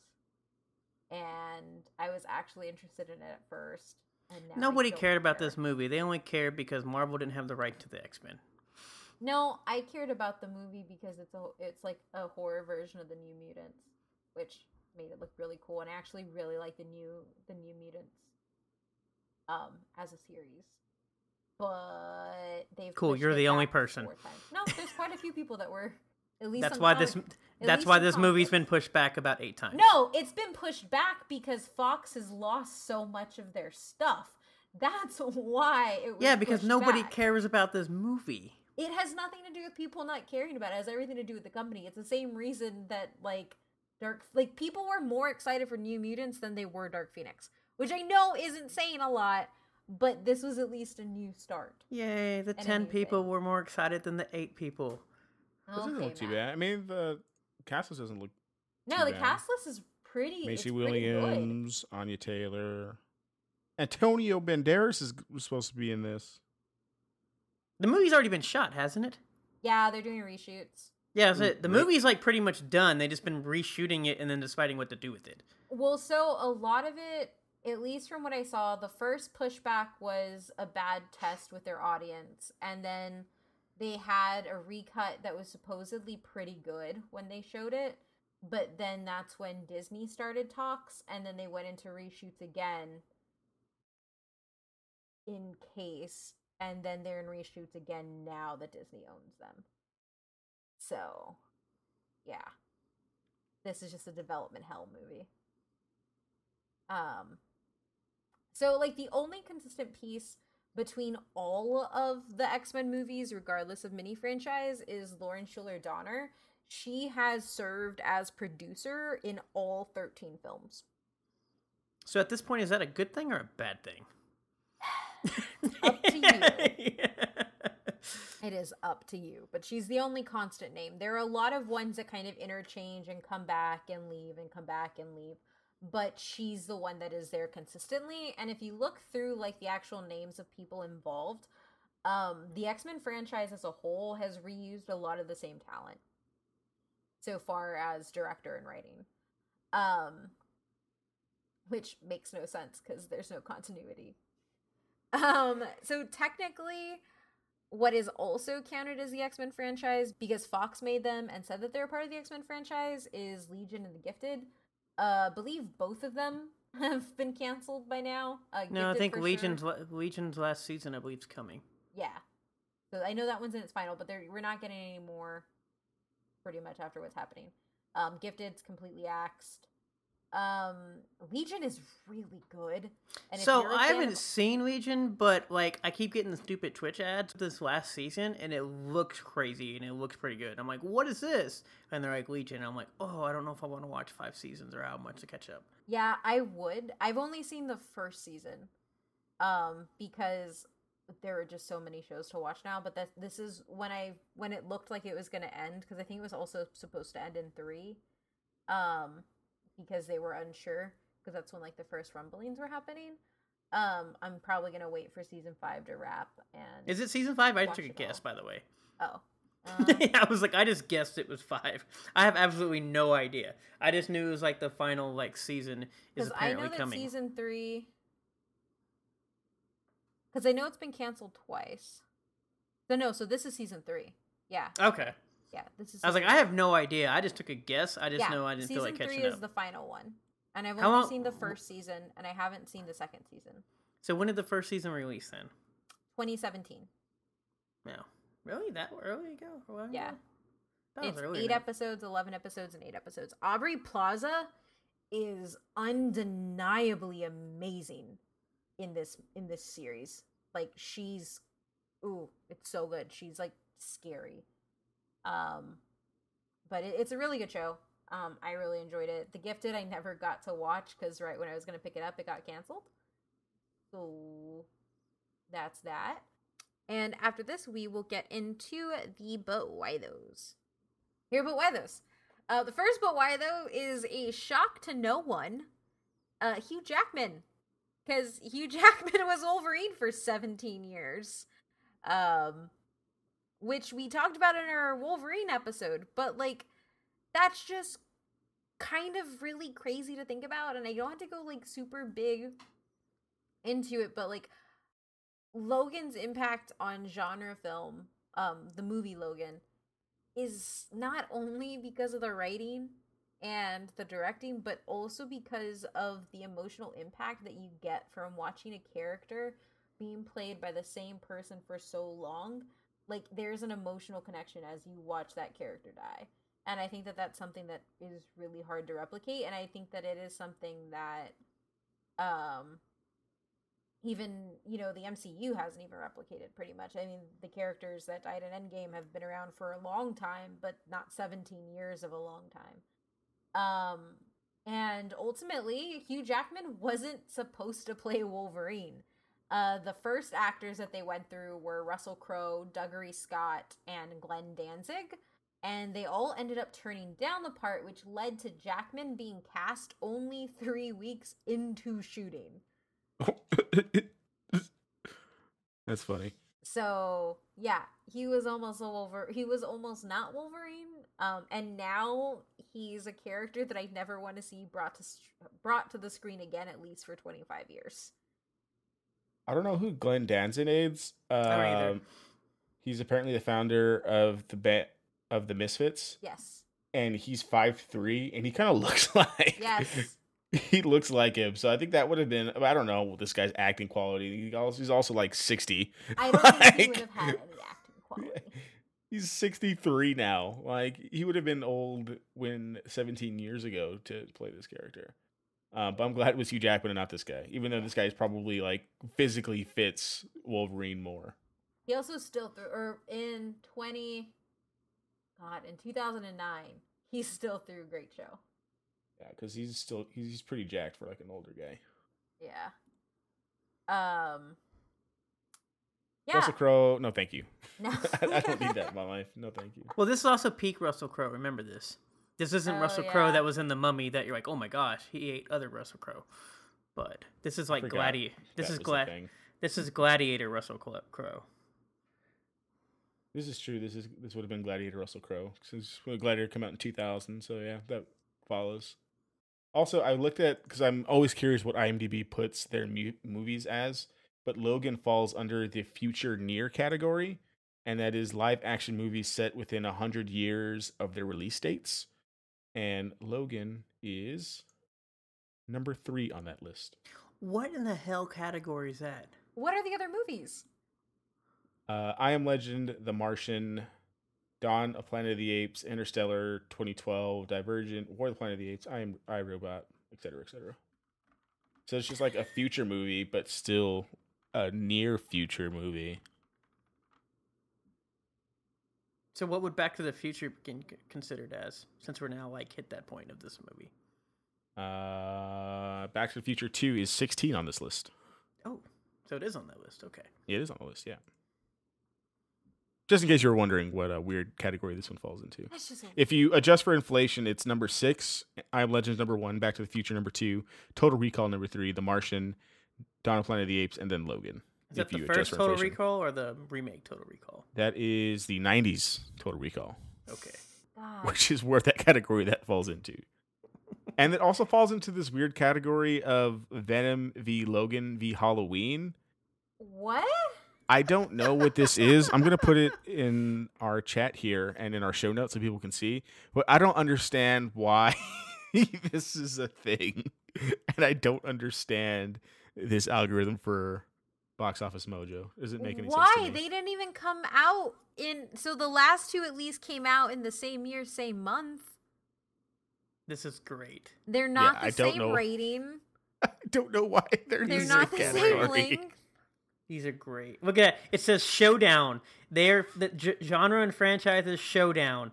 and I was actually interested in it at first. And now
Nobody cared about this movie. They only cared because Marvel didn't have the right to the X Men.
No, I cared about the movie because it's a it's like a horror version of the New Mutants, which made it look really cool. And I actually really like the new the New Mutants, um, as a series. But they've
Cool, you're the only person.
No, there's quite a few people that were at least.
That's why this.
at
That's why this movie's been pushed back about eight times.
No, it's been pushed back because Fox has lost so much of their stuff. That's why it was
Yeah, because nobody
back.
cares about this movie.
It has nothing to do with people not caring about it. It has everything to do with the company. It's the same reason that like Dark like people were more excited for New Mutants than they were Dark Phoenix, which I know isn't saying a lot, but this was at least a new start.
Yay! The
And
ten people
thing.
were more excited than the eight people.
This doesn't
Okay,
look too
Matt.
bad. I mean, the cast list doesn't look.
No,
too
the
bad.
cast list is pretty.
Maisie
it's pretty good.
Williams, Anya Taylor, Antonio Banderas is was supposed to be in this.
The movie's already been shot, hasn't it?
Yeah, they're doing reshoots.
Yeah, that's
Ooh,
it. The movie's like pretty much done. They just been reshooting it and then deciding what to do with it.
Well, so a lot of it, at least from what I saw, the first pushback was a bad test with their audience. And then they had a recut that was supposedly pretty good when they showed it. But then that's when Disney started talks. And then they went into reshoots again in case. And then they're in reshoots again now that Disney owns them. So, yeah this is just a development hell movie. Um so like the only consistent piece between all of the X-Men movies regardless of mini franchise is Lauren Shuler Donner. She has served as producer in all 13 films.
So at this point, is that a good thing or a bad thing?
Up to you. It is up to you, but she's the only constant name. There are a lot of ones that kind of interchange and come back and leave and come back and leave, but she's the one that is there consistently. And if you look through like the actual names of people involved, um, the X Men franchise as a whole has reused a lot of the same talent so far as director and writing, um, which makes no sense because there's no continuity. Um, so technically, what is also counted as the X Men franchise because Fox made them and said that they're part of the X Men franchise is Legion and the Gifted. Uh, believe both of them have been canceled by now. Uh,
No, I think
for sure.
Legion's Legion's last season, I believe, is coming.
Yeah. So I know that one's in its final, but we're not getting any more pretty much after what's happening. Um Gifted's completely axed. Um Legion is really good. And
so I haven't
of-
seen Legion, but like I keep getting the stupid Twitch ads this last season, and it looks crazy and it looks pretty good. I'm like, what is this? And they're like Legion. I'm like, oh, I don't know if I want to watch five seasons or how much to catch up.
Yeah, I would. I've only seen the first season. Um because there are just so many shows to watch now, but that this is when I when it looked like it was going to end because I think it was also supposed to end in 3. Um because they were unsure because that's when like the first rumblings were happening. Um I'm probably going to wait for season 5 to wrap and
Is it season five? I took a guess,
all.
by the way.
Oh. Um,
I was like, I just guessed it was five. I have absolutely no idea. I just knew it was like the final like season is
Because I know that
coming.
season three. Because I know it's been canceled twice. So no, so this is season three. Yeah,
Okay.
Yeah. This is.
I was like, I have no idea. I just took a guess. I just
yeah,
know I didn't feel like catching up.
Season three is the final one, and I've
How
only
long-
seen the first season, and I haven't seen the second season.
So when did the first season release then?
2017.
No. Really? That early ago? A while
Yeah.
That was
it's
earlier
eight episodes, 11 episodes, and eight episodes. Aubrey Plaza is undeniably amazing in this in this series. Like she's ooh, it's so good. She's like scary. Um but it, it's a really good show. Um I really enjoyed it. The Gifted I never got to watch cuz right when I was going to pick it up it got canceled. So that's that. And after this we will get into the but why those. Here, but why those? Uh, the first but why though is a shock to no one. Uh, Hugh Jackman, because Hugh Jackman was Wolverine for 17 years, um, which we talked about in our Wolverine episode. But like, that's just kind of really crazy to think about, and I don't have to go like super big into it, but like Logan's impact on genre film, um, the movie Logan, is not only because of the writing and the directing, but also because of the emotional impact that you get from watching a character being played by the same person for so long. Like, there's an emotional connection as you watch that character die. And I think that that's something that is really hard to replicate. And I think that it is something that, um, even you know the MCU hasn't even replicated pretty much. I mean, the characters that died in Endgame have been around for a long time, but not 17 years of a long time. Um, and ultimately, Hugh Jackman wasn't supposed to play Wolverine. Uh, the first actors that they went through were Russell Crowe, Dougray Scott, and Glenn Danzig, and they all ended up turning down the part, which led to Jackman being cast only three weeks into shooting.
That's funny.
So yeah, he was almost a Wolver. He was almost not Wolverine. Um, and now he's a character that I never want to see brought to brought to the screen again, at least for twenty five years.
I don't know who Glenn Danzig is. Um, he's apparently the founder of the ba- of the Misfits,
Yes.
and he's five three, and he kind of looks like
Yes.
he looks like him. So I think that would have been. I don't know this guy's acting quality. He also, he's also like sixty.
I don't think he would have had any acting quality.
He's sixty three now. Like he would have been old when seventeen years ago to play this character. Uh, but I'm glad it was Hugh Jackman and not this guy, even though this guy is probably like physically fits Wolverine more.
He also still threw, or in twenty, God, in two thousand and nine, he still threw a great show.
Yeah, because he's still he's, he's pretty jacked for like an older guy.
Yeah. Um. Yeah.
Russell Crowe, no, thank you.
No.
I, I don't need that in my life. No, thank you.
Well, this is also peak Russell Crowe. Remember this. This isn't
Oh,
Russell Crowe
yeah.
that was in the Mummy that you're like, oh my gosh, he ate other Russell Crowe. But this is like
Forgot
Gladiator. This
that
is
was
Glad. This is Gladiator Russell Crowe.
This is true. This is this would have been Gladiator Russell Crowe since Gladiator come out in 2000. So yeah, that follows. Also, I looked at because I'm always curious what IMDb puts their mu- movies as, but Logan falls under the future near category, and that is live action movies set within a hundred years of their release dates. And Logan is number three on that list.
What in the hell category is that?
What are the other movies?
Uh, I Am Legend, The Martian, Dawn of Planet of the Apes, Interstellar, 2012, Divergent, War of the Planet of the Apes, I Am I Robot, etc., etc. So it's just like a future movie, but still a near future movie.
So what would Back to the Future be considered as? Since we're now like hit that point of this movie.
Uh, Back to the Future 2 is 16 on this list.
Oh, so it is on that list. Okay.
Yeah, it is on the list, yeah. Just in case you were wondering what a weird category this one falls into.
That's just a-
If you adjust for inflation, it's number six. I Am Legends number one. Back to the Future number two. Total Recall number three. The Martian, Dawn of Planet of the Apes, and then Logan.
Is that the first Total
inflation.
Recall or the remake Total Recall?
That is the '90s Total Recall,
Okay.
God.
which is where that category that falls into. and it also falls into this weird category of Venom v Logan v Halloween.
What?
I don't know what this is. I'm gonna put it in our chat here and in our show notes so people can see. But I don't understand why this is a thing, and I don't understand this algorithm for Box Office Mojo. Does it make any
Why?
sense? to me?
They didn't even come out in. So the last two at least came out in the same year, same month.
This is great.
They're not
I
the
don't
same
know.
rating.
I don't know why they're,
They're not
a
the same length.
These are great. Look at that. It says Showdown. They're the g- genre and franchises Showdown.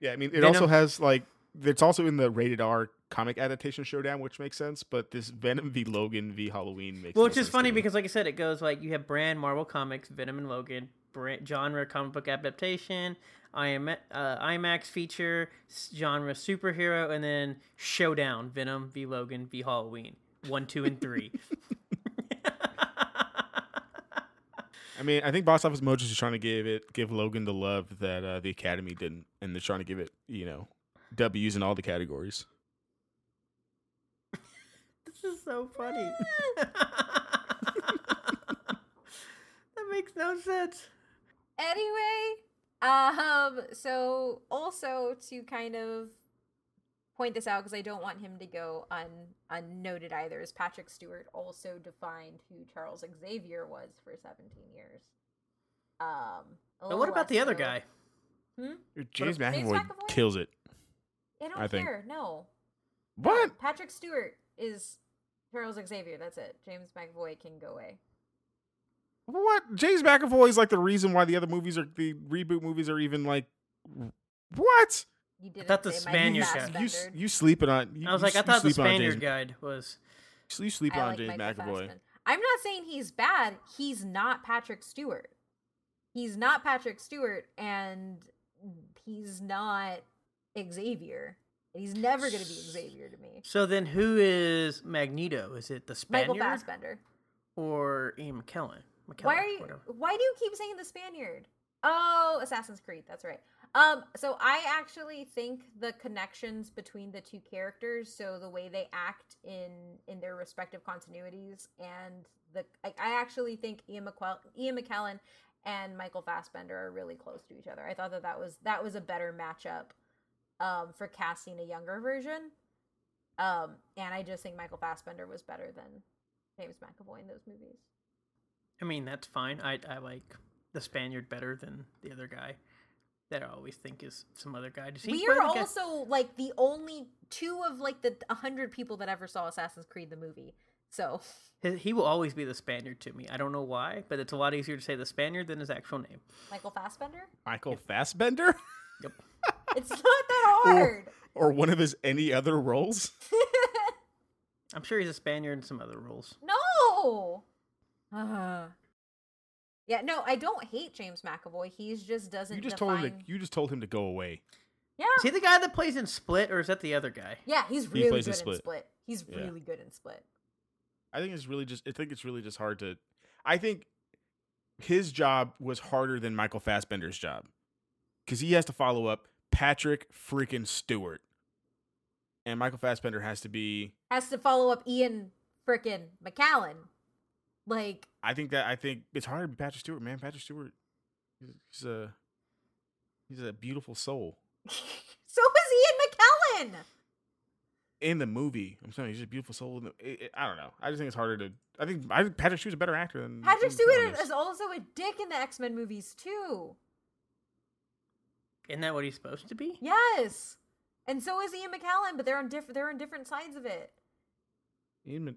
Yeah, I mean, it
Venom-
also has like it's also in the rated R comic adaptation showdown, which makes sense. But this Venom v Logan v Halloween makes
Well,
no
which is funny
me.
because, like I said, it goes like you have brand Marvel Comics, Venom and Logan, brand, genre comic book adaptation, IM, uh, IMAX feature, genre superhero, and then Showdown, Venom v Logan v Halloween. One, two, and three.
I mean, I think Box Office Mojo is just trying to give it give Logan the love that uh, the Academy didn't, and they're trying to give it you know W's in all the categories.
This is so funny. that makes no sense.
Anyway, um, so also to kind of point this out because I don't want him to go un unnoted either, is Patrick Stewart also defined who Charles Xavier was for 17 years. Um, a
But what about the other
so-
guy?
Hmm?
James
James
McAvoy
McAvoy?
kills it.
I don't
I think.
No.
What?
Patrick Stewart is Charles Xavier. That's it. James McAvoy can go away.
What? James McAvoy is like the reason why the other movies are the reboot movies are even like what?
You didn't
thought the
say
Spaniard guy-
You
Fassbender.
you sleeping on? You,
I was like, I
s- you
thought the
sleep on
Spaniard
James,
guide was.
You sleep on
like
James
Michael
McAvoy.
Fassbender. I'm not saying he's bad. He's not Patrick Stewart. He's not Patrick Stewart, and he's not Xavier. He's never going to be Xavier to me.
So then, who is Magneto? Is it the Spaniard
Michael Fassbender.
or Ian McKellen? McKellen
Why are you?
whatever.
Why do you keep saying the Spaniard? Oh, Assassin's Creed. That's right. Um, so I actually think the connections between the two characters, so the way they act in in their respective continuities, and the I, I actually think Ian McQuell, Ian McKellen and Michael Fassbender are really close to each other. I thought that that was that was a better matchup um, for casting a younger version. Um, and I just think Michael Fassbender was better than James McAvoy in those movies.
I mean, that's fine. I I like the Spaniard better than the other guy. That I always think is some other guy. Does he
we are
the guy-
also like the only two of like the hundred people that ever saw Assassin's Creed the movie. So
He, he will always be the Spaniard to me. I don't know why, but it's a lot easier to say the Spaniard than his actual name.
Michael Fassbender,
Michael Fassbender,
Yep.
It's not that hard.
or one of his any other roles.
I'm sure he's a Spaniard in some other roles.
no. Uh, yeah, no, I don't hate James McAvoy. He's just doesn't.
You just
define...
told him to. You just told him to go away.
Yeah,
Is he the guy that plays in Split, or is that the other guy?
yeah, he's really
plays
good
in
in
Split.
Split. He's
Yeah.
really good in Split.
I think it's really just. I think it's really just hard to. I think his job was harder than Michael Fassbender's job because he has to follow up Patrick freaking Stewart, and Michael Fassbender has to be.
Has to follow up Ian freaking McKellen. Like
I think that I think it's hard to be Patrick Stewart, man. Patrick Stewart, he's, a he's a beautiful soul
so is Ian McKellen.
in the movie. I'm saying he's just a beautiful soul. In the, it, it- I don't know. I just think it's harder to. I think I think Patrick Stewart's a better actor than
Patrick Stewart is also a dick in the X Men movies too.
Isn't that what he's supposed to be?
Yes, and so is Ian McKellen, but they're on different. They're on different sides of it.
Ian, Mc-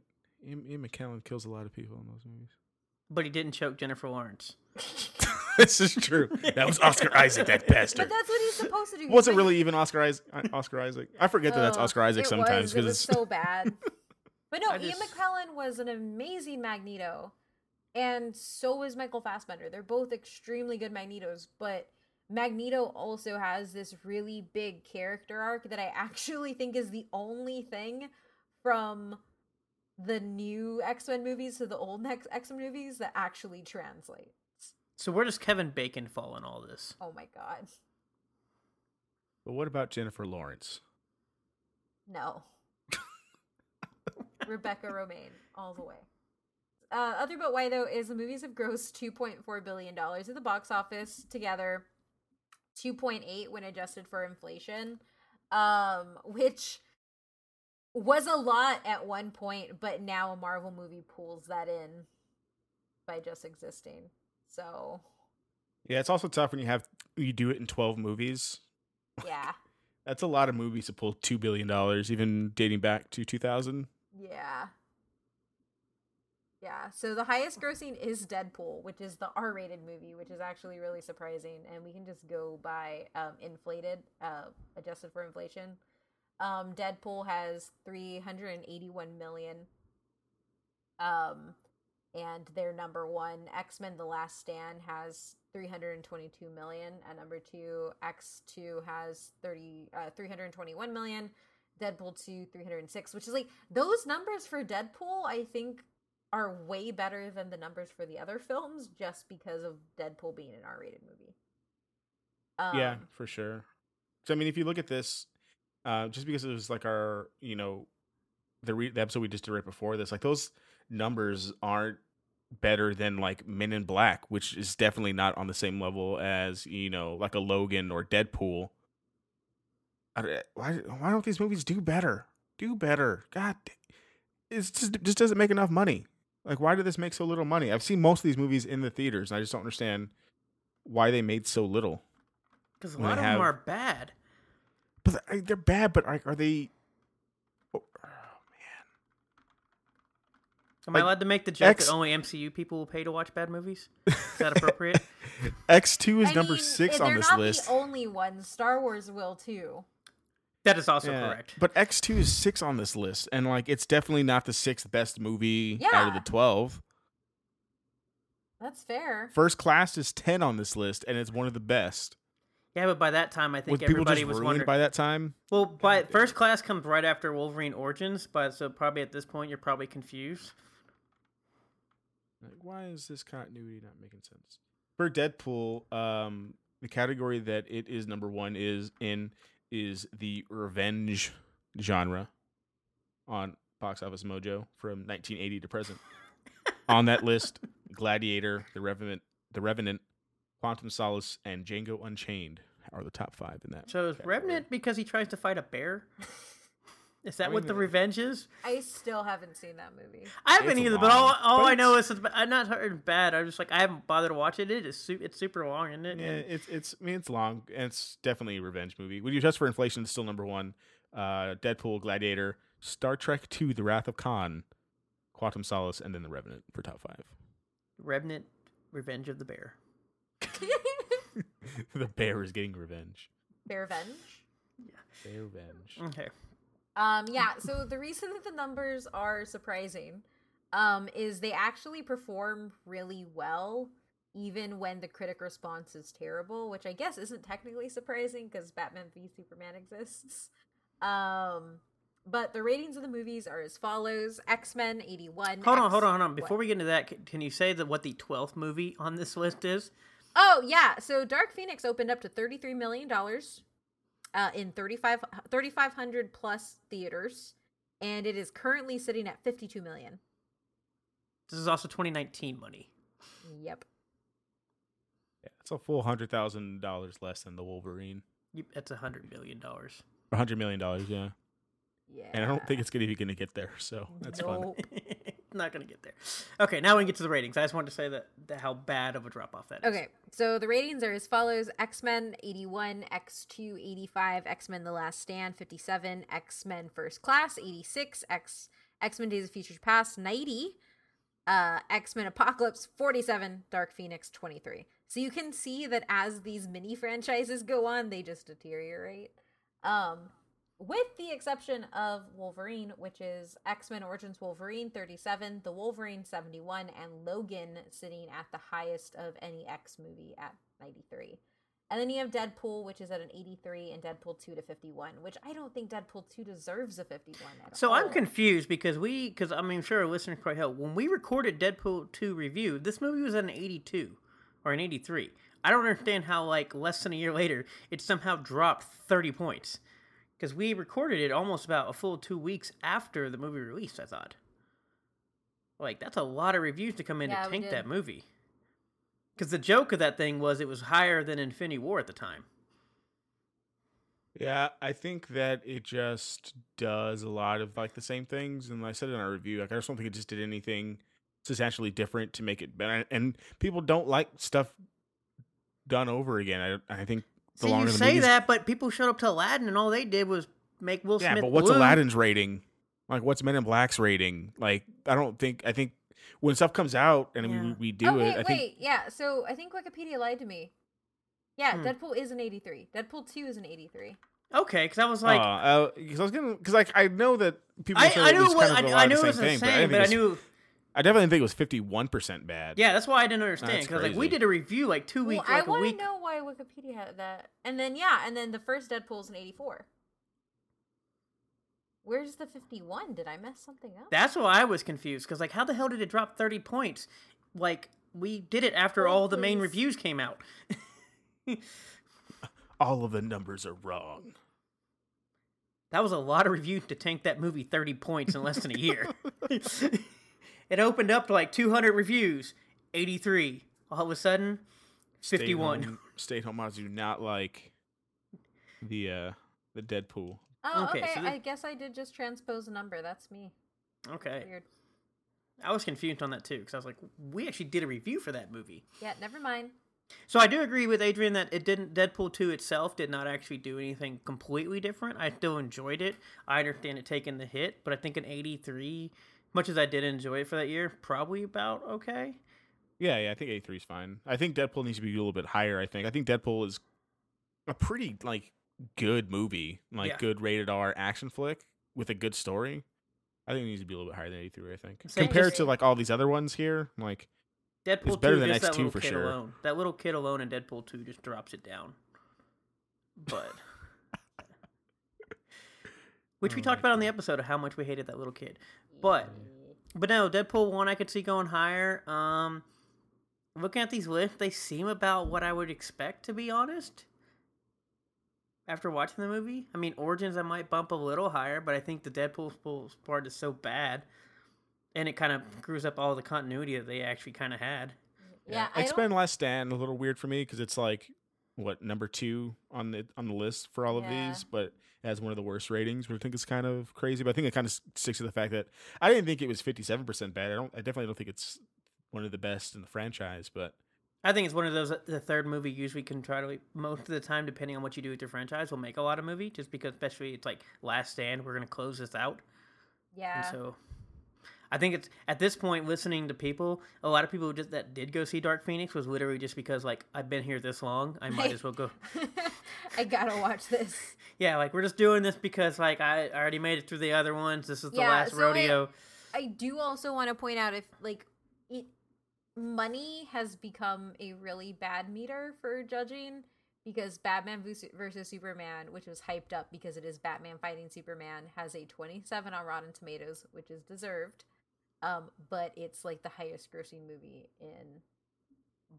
Ian, Ian McKellen kills a lot of people in those movies.
But he didn't choke Jennifer Lawrence.
this is true. That was Oscar Isaac, that bastard.
But that's what he's supposed to do.
Wasn't
But-
really even Oscar Isaac? Oscar Isaac? I forget that that's Oscar Isaac
it
sometimes because it's
so bad. But no,
I
Ian
just-
McKellen was an amazing Magneto, and so was Michael Fassbender. They're both extremely good Magnetos, but Magneto also has this really big character arc that I actually think is the only thing from the new X Men movies to the old X Men movies that actually translates.
So where does Kevin Bacon fall in all this?
Oh my god,
But what about Jennifer Lawrence?
no. Rebecca Romijn, all the way. Uh, other but why though is the movies have grossed 2.4 billion dollars at the box office together, 2.8 when adjusted for inflation, um, which was a lot at one point, but now a Marvel movie pulls that in by just existing. So
Yeah, it's also tough when you have you do it in twelve movies.
yeah,
That's a lot of movies to pull two billion dollars, even dating back to two thousand.
yeah. Yeah, so the highest grossing is Deadpool, which is the R-rated movie, which is actually really surprising, and we can just go by um, inflated, uh, adjusted for inflation. Um, Deadpool has 381 million, um, and their number one X-Men: The Last Stand has 322 million, and number two X2 has 30 uh, 321 million. Deadpool 2 306, which is like those numbers for Deadpool, I think are way better than the numbers for the other films just because of Deadpool being an R-rated movie. Um,
yeah, for sure. So I mean, if you look at this, uh, just because it was like our, you know, the re- the episode we just did right before this, like those numbers aren't better than like Men in Black, which is definitely not on the same level as you know, like a Logan or Deadpool. I Why why don't these movies do better? Do better, God! It's just it just doesn't make enough money. Like, why did this make so little money? I've seen most of these movies in the theaters, and I just don't understand why they made so little.
Because a lot of
have-
them are bad.
But they're, they're bad. But are, are they? Oh, oh man.
Am
Like,
I allowed to make the joke
X-
that only MCU people will pay to watch bad movies? Is that appropriate?
X two is
I
number
mean,
six
they're
on this
not
list.
the only ones. Star Wars will too.
That is also
Yeah,
correct.
But X two is six on this list, and like it's definitely not the sixth best movie out of the twelve.
That's fair.
First Class is ten on this list, and it's one of the best.
Yeah, but by that time, I think
Was people
everybody
just
was
ruined
wondering.
by that time?
well, by first class comes right after Wolverine Origins, but so probably at this point you're probably confused.
Like, why is this continuity not making sense? For Deadpool, um, the category that it is number one is in is the revenge genre on Box Office Mojo from 1980 to present. on that list, Gladiator, The Revenant, The Revenant, Quantum Solace, and Django Unchained are the top five in that.
So is
category.
Revenant because he tries to fight a bear? Is that
I
what
mean,
the
the-
revenge is?
I still haven't seen that movie.
I haven't
It's
either, but all, all
but
I know
it's-
is it's, I'm not heard bad. I'm just like I haven't bothered to watch it. It is su- it's super long, isn't it?
Yeah,
And
it's it's. I mean, it's long. And it's definitely a revenge movie. When you adjust for inflation, it's still number one. Uh, Deadpool, Gladiator, Star Trek Two: The Wrath of Khan, Quantum Solace, and then The Revenant for top five.
Revenant, Revenge of the Bear.
the bear is getting revenge.
Bear Revenge. Yeah.
Bear revenge.
Okay.
Um, yeah, so the reason that the numbers are surprising um, is they actually perform really well, even when the critic response is terrible, which I guess isn't technically surprising because Batman v Superman exists. Um, but the ratings of the movies are as follows: X Men eighty one.
Hold on, hold on, hold on. Before we get into that, can you say that what the twelfth movie on this list is?
Oh yeah, so Dark Phoenix opened up to thirty three million dollars, uh, in 35 3,500 plus theaters, and it is currently sitting at fifty two million.
This is also 2019 money.
Yep.
Yeah, it's a full hundred thousand dollars less than the Wolverine.
You, that's a hundred million dollars.
A hundred million dollars, yeah.
Yeah.
And I don't think it's gonna be gonna get there, so that's fun.
Not gonna get there. Okay, now we can get to the ratings. I just wanted to say that, that how bad of a drop off that is.
Okay, so the ratings are as follows: X Men 81, X 2 85, X Men The Last Stand 57, X Men First Class 86, X X Men Days of Future Past 90, uh, X Men Apocalypse 47, Dark Phoenix 23. So you can see that as these mini franchises go on, they just deteriorate. Um, with the exception of Wolverine, which is X Men Origins Wolverine 37, The Wolverine 71, and Logan sitting at the highest of any X movie at 93. And then you have Deadpool, which is at an 83, and Deadpool 2 to 51, which I don't think Deadpool 2 deserves a 51 at
So
all.
I'm confused because we, because I mean, I'm sure our listeners quite help. When we recorded Deadpool 2 review, this movie was at an 82 or an 83. I don't understand how, like, less than a year later, it somehow dropped 30 points. Because we recorded it almost about a full two weeks after the movie released, I thought. Like, that's a lot of reviews to come in
Yeah,
to tank that movie. Because the joke of that thing was it was higher than Infinity War at the time.
Yeah, I think that it just does a lot of like the same things, and I said it in our review. Like, I just don't think it just did anything substantially different to make it better. And people don't like stuff done over again. I I think the
See,
longer
you
the
say
movies,
that, but people showed up to Aladdin and all they did was make Will
yeah.
Smith Yeah,
But what's
blue.
Aladdin's rating? Like, what's Men in Black's rating? Like, I don't think. I think when stuff comes out and
Yeah.
we, we do
okay,
it, I
wait,
think
yeah. So I think Wikipedia lied to me. Yeah,
Hmm.
Deadpool is an 83. Deadpool 2 is an 83.
Okay, because I was like,
like, because I was gonna, because like I know that people
I, I knew
was
it was,
kind of a
I,
lot
I knew
the
it was
same
the
thing,
same,
but I,
but I knew,
I definitely think it was fifty one percent bad.
yeah, that's why I didn't understand. Because like we did a review like two weeks,
I
like a
want to know why Wikipedia had that. And then yeah, and then the first Deadpool is an 84. Where's the 51? Did I mess something up?
That's why I was confused. Because like, how the hell did it drop thirty points? Like we did it after
Hold,
all the main reviews came out.
All of the numbers are wrong.
That was a lot of reviews to tank that movie 30 points in less than a year. it opened up to like 200 reviews, 83. All of a sudden, 51.
Stay home, stay home moms do not like the uh the Deadpool.
oh,
okay,
okay.
so the-
I guess I did just transpose a number. That's me.
Okay.
Weird.
I was confused on that too because I was like, we actually did a review for that movie.
Yeah, never mind.
So I do agree with Adrian that it didn't. Deadpool two itself did not actually do anything completely different. I still enjoyed it. I understand it taking the hit, but I think an eighty three, much as I did enjoy it for that year, probably about okay.
Yeah, yeah, I think A three is fine. I think Deadpool needs to be a little bit higher. I think. I think Deadpool is a pretty like good movie, like
Yeah.
good rated R action flick with a good story. I think it needs to be a little bit higher than eighty three. I think
Same,
compared
just-
to like all these other ones here, like
Deadpool
better
two,
than
that
X2
little
for sure.
alone. That little kid alone in Deadpool two just drops it down. But which we
Oh
talked about on the episode of how much we hated that little kid. But but no, Deadpool one I could see going higher. Um, looking at these lists, they seem about what I would expect to be honest. After watching the movie, I mean Origins I might bump a little higher, but I think the Deadpool part is so bad, and it kind of screws up all the continuity that they actually kind of had.
Yeah, I
X
don't-
Men Last Stand a little weird for me because it's like what number two on the on the list for all of
Yeah.
these, but as one of the worst ratings, which I think is kind of crazy. But I think it kind of sticks to the fact that I didn't think it was fifty seven percent bad. I don't. I definitely don't think it's one of the best in the franchise, but
I think it's one of those uh, the third movie usually can try to most of the time, depending on what you do with your franchise, will make a lot of movie just because especially it's like Last Stand, we're gonna close this out.
yeah.
And so I think it's at this point listening to people, a lot of people just that did go see Dark Phoenix was literally just because like I've been here this long, I might as well go.
I gotta watch this.
Yeah, like we're just doing this because like I I already made it through the other ones. This is the
Yeah,
last
so
rodeo.
I do also want to point out if like it, money has become a really bad meter for judging because Batman vs- versus Superman, which was hyped up because it is Batman fighting Superman, has a 27 on Rotten Tomatoes, which is deserved. Um, but it's like the highest grossing movie in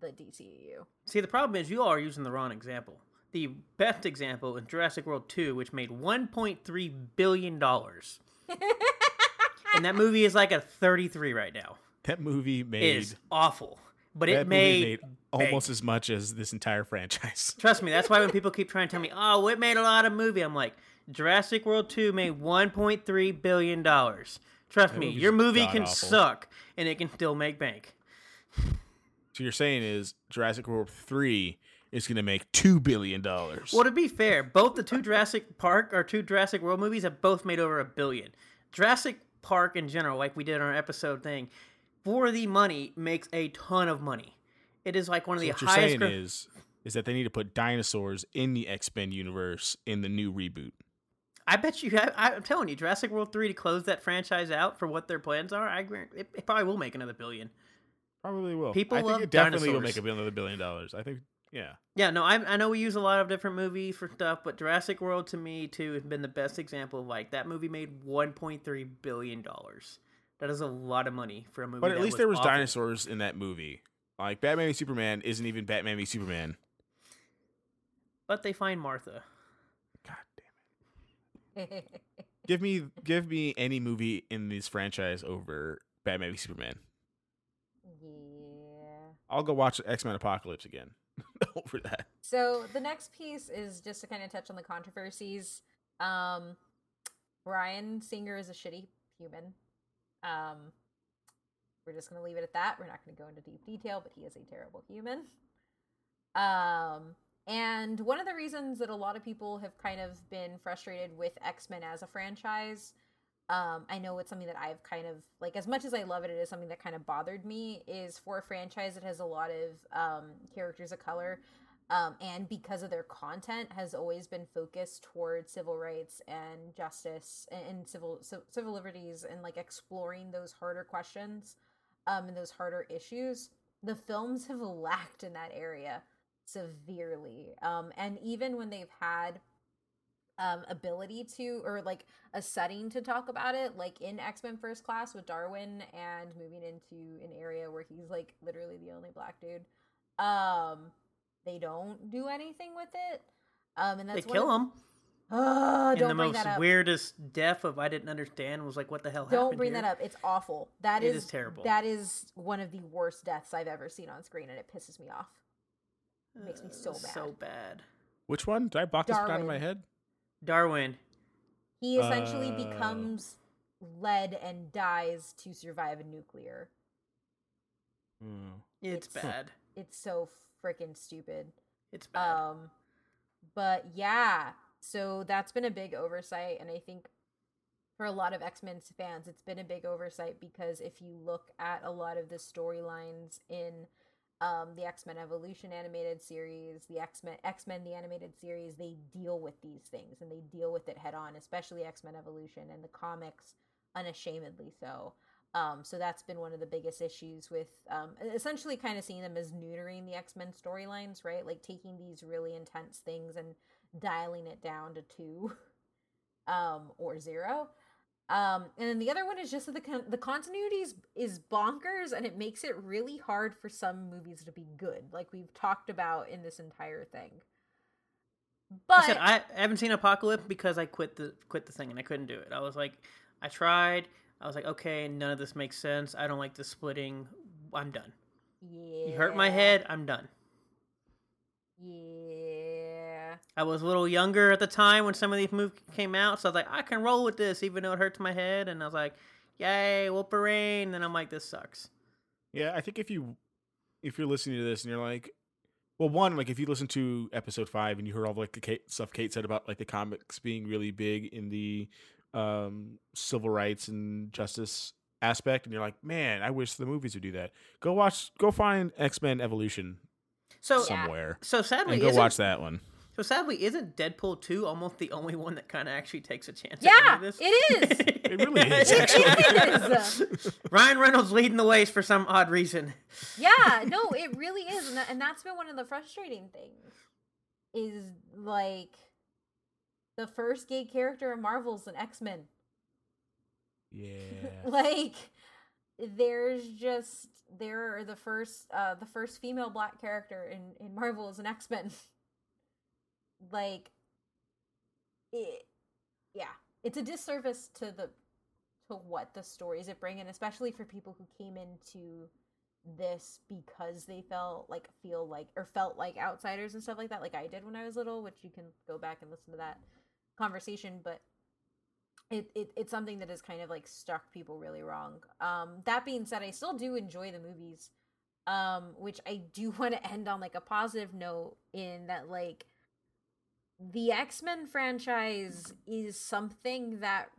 the DCEU.
See, the problem is you all are using the wrong example. The best example is Jurassic World 2, which made $1.3 billion. and that movie is like a 33 right now.
That movie made
is awful. But
that
it
movie
made,
almost as much as this entire franchise.
Trust me, that's why when people keep trying to tell me, "Oh, it made a lot of movie," I'm like, Jurassic World 2 made 1.3 billion dollars. Trust
That
me, your movie can
god-awful.
suck and it can still make bank.
So you're saying is Jurassic World three is going to make two billion dollars?
Well, to be fair, both the two Jurassic Park or two Jurassic World movies have both made over a billion. Jurassic Park in general, like we did on our episode thing, for the money makes a ton of money. It is like one of
So
the
what you're saying
gro-
is is that they need to put dinosaurs in the X Men universe in the new reboot.
I bet you. I, I'm telling you, Jurassic World three to close that franchise out for what their plans are. I agree. It, it probably will make another billion.
Probably will.
People
I think
love
it definitely will make another billion dollars. I think. Yeah.
Yeah, no, I, I know we use a lot of different movies for stuff, but Jurassic World to me too has been the best example of like that movie made 1.3 billion dollars. That is a lot of money for a movie.
But at least there was
awful.
dinosaurs in that movie. Like Batman v Superman isn't even Batman v Superman.
But they find Martha.
God damn it. Give me give me any movie in this franchise over Batman v Superman.
yeah.
I'll go watch X Men Apocalypse again over that.
So the next piece is just to kind of touch on the controversies. Um, Bryan Singer is a shitty human. Um, we're just gonna leave it at that. We're not gonna go into deep detail, but he is a terrible human. Um, and one of the reasons that a lot of people have kind of been frustrated with X Men as a franchise, um, I know it's something that I've kind of like as much as I love it, it is something that kind of bothered me. Is for a franchise that has a lot of um, characters of color, um, and because of their content has always been focused towards civil rights and justice and, and civil ci- civil liberties and like exploring those harder questions um, and those harder issues. The films have lacked in that area severely, um, and even when they've had um ability to or like a setting to talk about it like in x-men first class with darwin and moving into an area where he's like literally the only black dude um they don't do anything with it um and that's They
kill him.
oh
in
don't
the
bring
most
that up
weirdest death of I didn't understand was like what the hell
don't bring
here?
that up it's awful That
It
is
is terrible.
that is one of the worst deaths i've ever seen on screen and it pisses me off It makes me so
Uh,
bad.
So bad.
Which one? Did I block this one out of my head?
Darwin.
he essentially
Uh.
becomes lead and dies to survive a nuclear
Hmm.
It's,
It's-
bad.
it's so freaking stupid
It's bad.
Um, but yeah, so that's been a big oversight, and I think for a lot of X Men fans, it's been a big oversight because if you look at a lot of the storylines in um, the X Men Evolution animated series, the X Men X Men the animated series, they deal with these things and they deal with it head on, especially X Men Evolution and the comics, unashamedly so. Um, so that's been one of the biggest issues with um, essentially kind of seeing them as neutering the X Men storylines, right? Like taking these really intense things and dialing it down to two um, or zero. Um, and then the other one is just that the con- the continuity is, is bonkers, and it makes it really hard for some movies to be good, like we've talked about in this entire thing. But
I I haven't seen Apocalypse because I quit the quit the thing and I couldn't do it. I was like, I tried. I was like, okay, none of this makes sense. I don't like the splitting. I'm done.
yeah,
You hurt my head. I'm done.
Yeah,
I was a little younger at the time when some of these movies came out, so I was like, I can roll with this, even though it hurts my head. And I was like, yay, Wolverine. Then I'm like, this sucks.
Yeah, I think if you if you're listening to this and you're like, well, one like if you listen to episode five and you heard all like the Kate, stuff Kate said about like the comics being really big in the um, civil rights and justice aspect, and you're like, man, I wish the movies would do that. Go watch, go find X Men Evolution
So,
Yeah.
somewhere
so sadly,
and go watch that one.
So sadly, isn't Deadpool two almost the only one that kind of actually takes a chance?
Yeah,
at any of this?
it is.
It really is,
It
actually.
is.
Ryan Reynolds leading the ways for some odd reason.
yeah, no, it really is, and, that, and that's been one of the frustrating things. is like the first gay character in Marvel's an X Men.
Yeah.
like there's just there are the first uh the first female black character in in Marvel is an X-Men. Like it yeah, it's a disservice to the to what the stories it bring and especially for people who came into this because they felt like feel like or felt like outsiders and stuff like that like I did when I was little, which you can go back and listen to that conversation, but it, it it's something that has kind of like struck people really wrong. Um, that being said, I still do enjoy the movies, um, which I do want to end on like a positive note in that like the X Men franchise is something that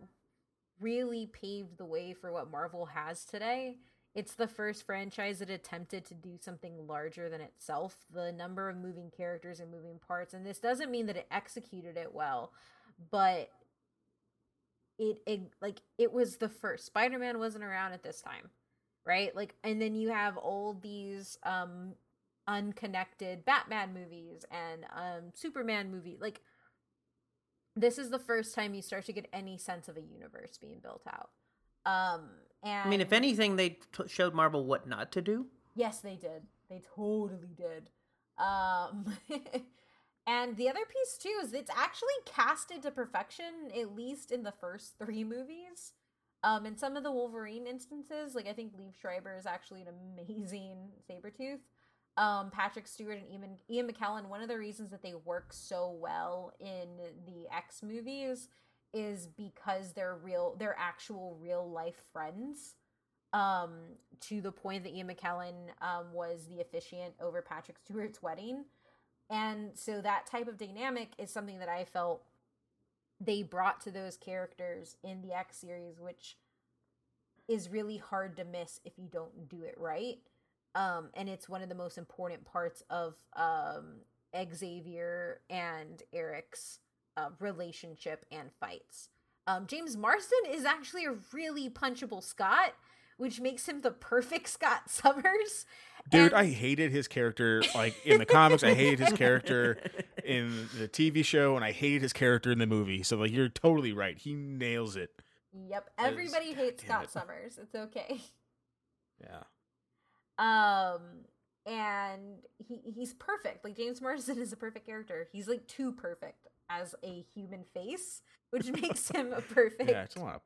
really paved the way for what Marvel has today. It's the first franchise that attempted to do something larger than itself. The number of moving characters and moving parts, and this doesn't mean that it executed it well, but it, it like it was the first spider-man wasn't around at this time right like and then you have all these um unconnected batman movies and um superman movie like this is the first time you start to get any sense of a universe being built out um and
I mean, if anything, they t- showed Marvel what not to do.
yes they did they totally did um And the other piece too is it's actually casted to perfection, at least in the first three movies. Um, in some of the Wolverine instances, like I think Liev Schreiber is actually an amazing Sabretooth. Um, Patrick Stewart and Ian, Ian McKellen, one of the reasons that they work so well in the X movies is because they're real, they're actual real life friends. Um, to the point that Ian McKellen um, was the officiant over Patrick Stewart's wedding. And so that type of dynamic is something that I felt they brought to those characters in the X series, which is really hard to miss if you don't do it right. Um, and it's one of the most important parts of um, Xavier and Erik's uh, relationship and fights. Um, James Marsden is actually a really punchable Scott, which makes him the perfect Scott Summers.
Dude,
And-
I hated his character like in the comics. I hated his character in the TV show, and I hated his character in the movie. So like, you're totally right. He nails it.
Yep, everybody hates Scott
it.
Summers. It's okay.
Yeah.
Um and he he's perfect. Like James Marsden is a perfect character. He's like too perfect as a human face, which makes him a perfect.
Yeah, it's a lot.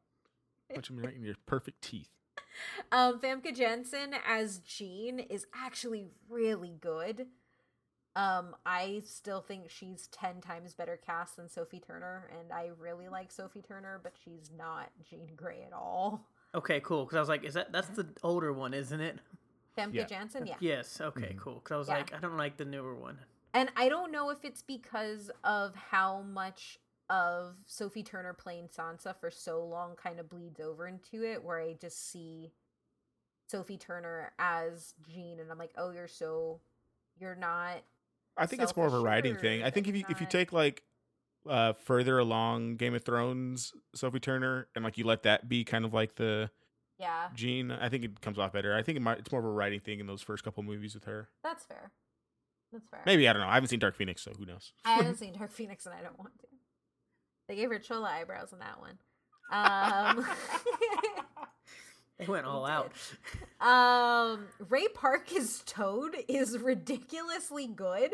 Punch him right in your perfect teeth.
Um Famke Janssen as Jean is actually really good. Um I still think she's 10 times better cast than Sophie Turner and I really like Sophie Turner, but she's not Jean Grey at all.
Okay, cool. Because I was like, is that that's the older one, isn't it?
Famke
Yeah.
Janssen, yeah.
Yes. Okay,
Mhm.
cool. Because I was
Yeah.
like, I don't like the newer one.
And I don't know if it's because of how much of Sophie Turner playing Sansa for so long kind of bleeds over into it, where I just see Sophie Turner as Jean, and I'm like, oh, you're so, you're not.
I think it's more of a writing thing. I think if
and
you if you take like uh further along Game of Thrones, Sophie Turner, and like you let that be kind of like the
Yeah,
Jean, I think it comes off better. I think it might, it's more of a writing thing in those first couple movies with her.
that's fair. That's fair.
Maybe I don't know. I haven't seen Dark Phoenix, so who knows?
I haven't seen Dark Phoenix, and I don't want to. They gave her chola eyebrows in that one. Um,
They went all out.
Um, Ray Park as Toad is ridiculously good.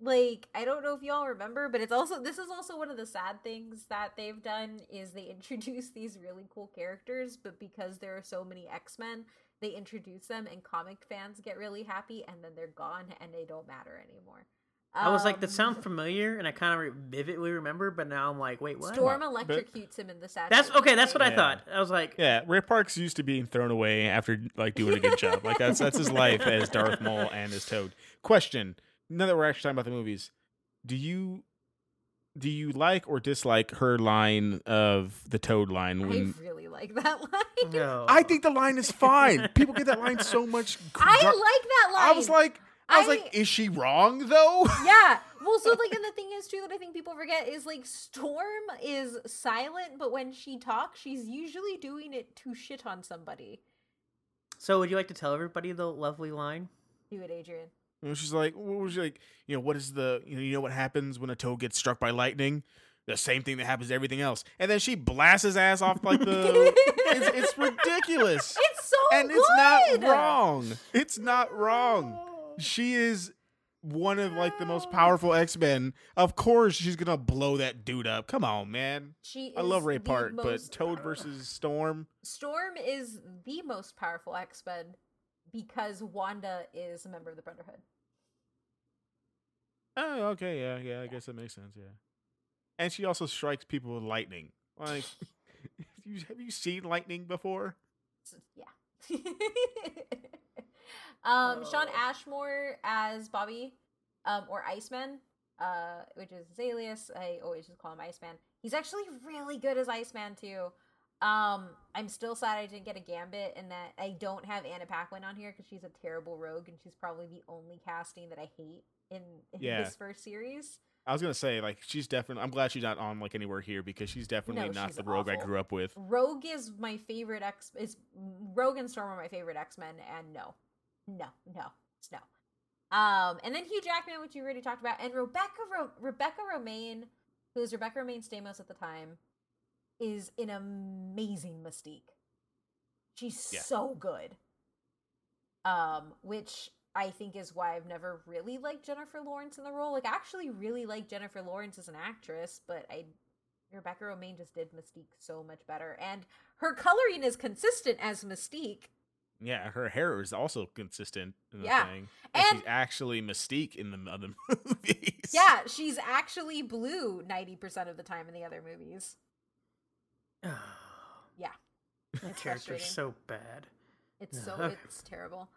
Like, I don't know if y'all remember, but it's also this is also one of the sad things that they've done is they introduce these really cool characters, but because there are so many X-Men, they introduce them and comic fans get really happy and then they're gone and they don't matter anymore.
I was like, that
Um,
sounds familiar, and I kind of re- vividly remember, but now I'm like, wait, what?
Storm
But-
electrocutes him in the statue.
That's okay. That's what I
Yeah.
thought. I was like,
Yeah, Ray Park's used to being thrown away after like doing a good job. Like that's that's his life as Darth Maul and as Toad. Question: Now that we're actually talking about the movies, do you do you like or dislike her line of the Toad line? When
I really like that line.
no.
I think the line is fine. People get that line so much.
I like that line.
I was like, I was
I-
like, is she wrong though?
yeah. Well, so like, and the thing is too that I think people forget is like Storm is silent, but when she talks, she's usually doing it to shit on somebody.
So, would you like to tell everybody the lovely line?
Do it, Adrian.
And she's like, what was she like? You know, what is the you know you know what happens when a toad gets struck by lightning? The same thing that happens to everything else. And then she blasts his ass off like the. it's, it's ridiculous,
It's so
and
good.
it's not wrong. It's not wrong. She is one of like the most powerful X Men. Of course, she's gonna blow that dude up. Come on, man.
She
I love Ray Park, but Toad versus Storm.
Storm is the most powerful X Men because Wanda is a member of the Brotherhood.
Oh, okay, yeah, yeah. I guess that makes sense. Yeah, and she also strikes people with lightning. Like, have you have you seen lightning before?
Yeah. um, Shawn Ashmore as Bobby, um, or Iceman, uh, which is his alias. I always just call him Iceman. He's actually really good as Iceman too. Um, I'm still sad I didn't get a Gambit, and that I don't have Anna Paquin on here because she's a terrible rogue, and she's probably the only casting that I hate in, in
Yeah.
this first series.
I was gonna say like she's definitely. I'm glad she's not on like anywhere here because she's definitely
No,
not
she's
the rogue I grew up with.
Rogue is my favorite X. Is Rogue and Storm are my favorite X Men, and no, no, no, it's no. Um, and then Hugh Jackman, which you already talked about, and Rebecca Ro- Rebecca Romijn, who is Rebecca Romijn Stamos at the time, is an amazing Mystique. She's
Yeah.
so good. Um, which I think is why I've never really liked Jennifer Lawrence in the role. Like, I actually really like Jennifer Lawrence as an actress, but I Rebecca Romijn just did Mystique so much better, and her coloring is consistent as Mystique.
Yeah, her hair is also consistent in the
Yeah,
thing, and,
and-
she's actually Mystique in the other movies.
Yeah, she's actually blue ninety percent of the time in the other movies. Yeah,
that character's so bad.
it's so it's terrible.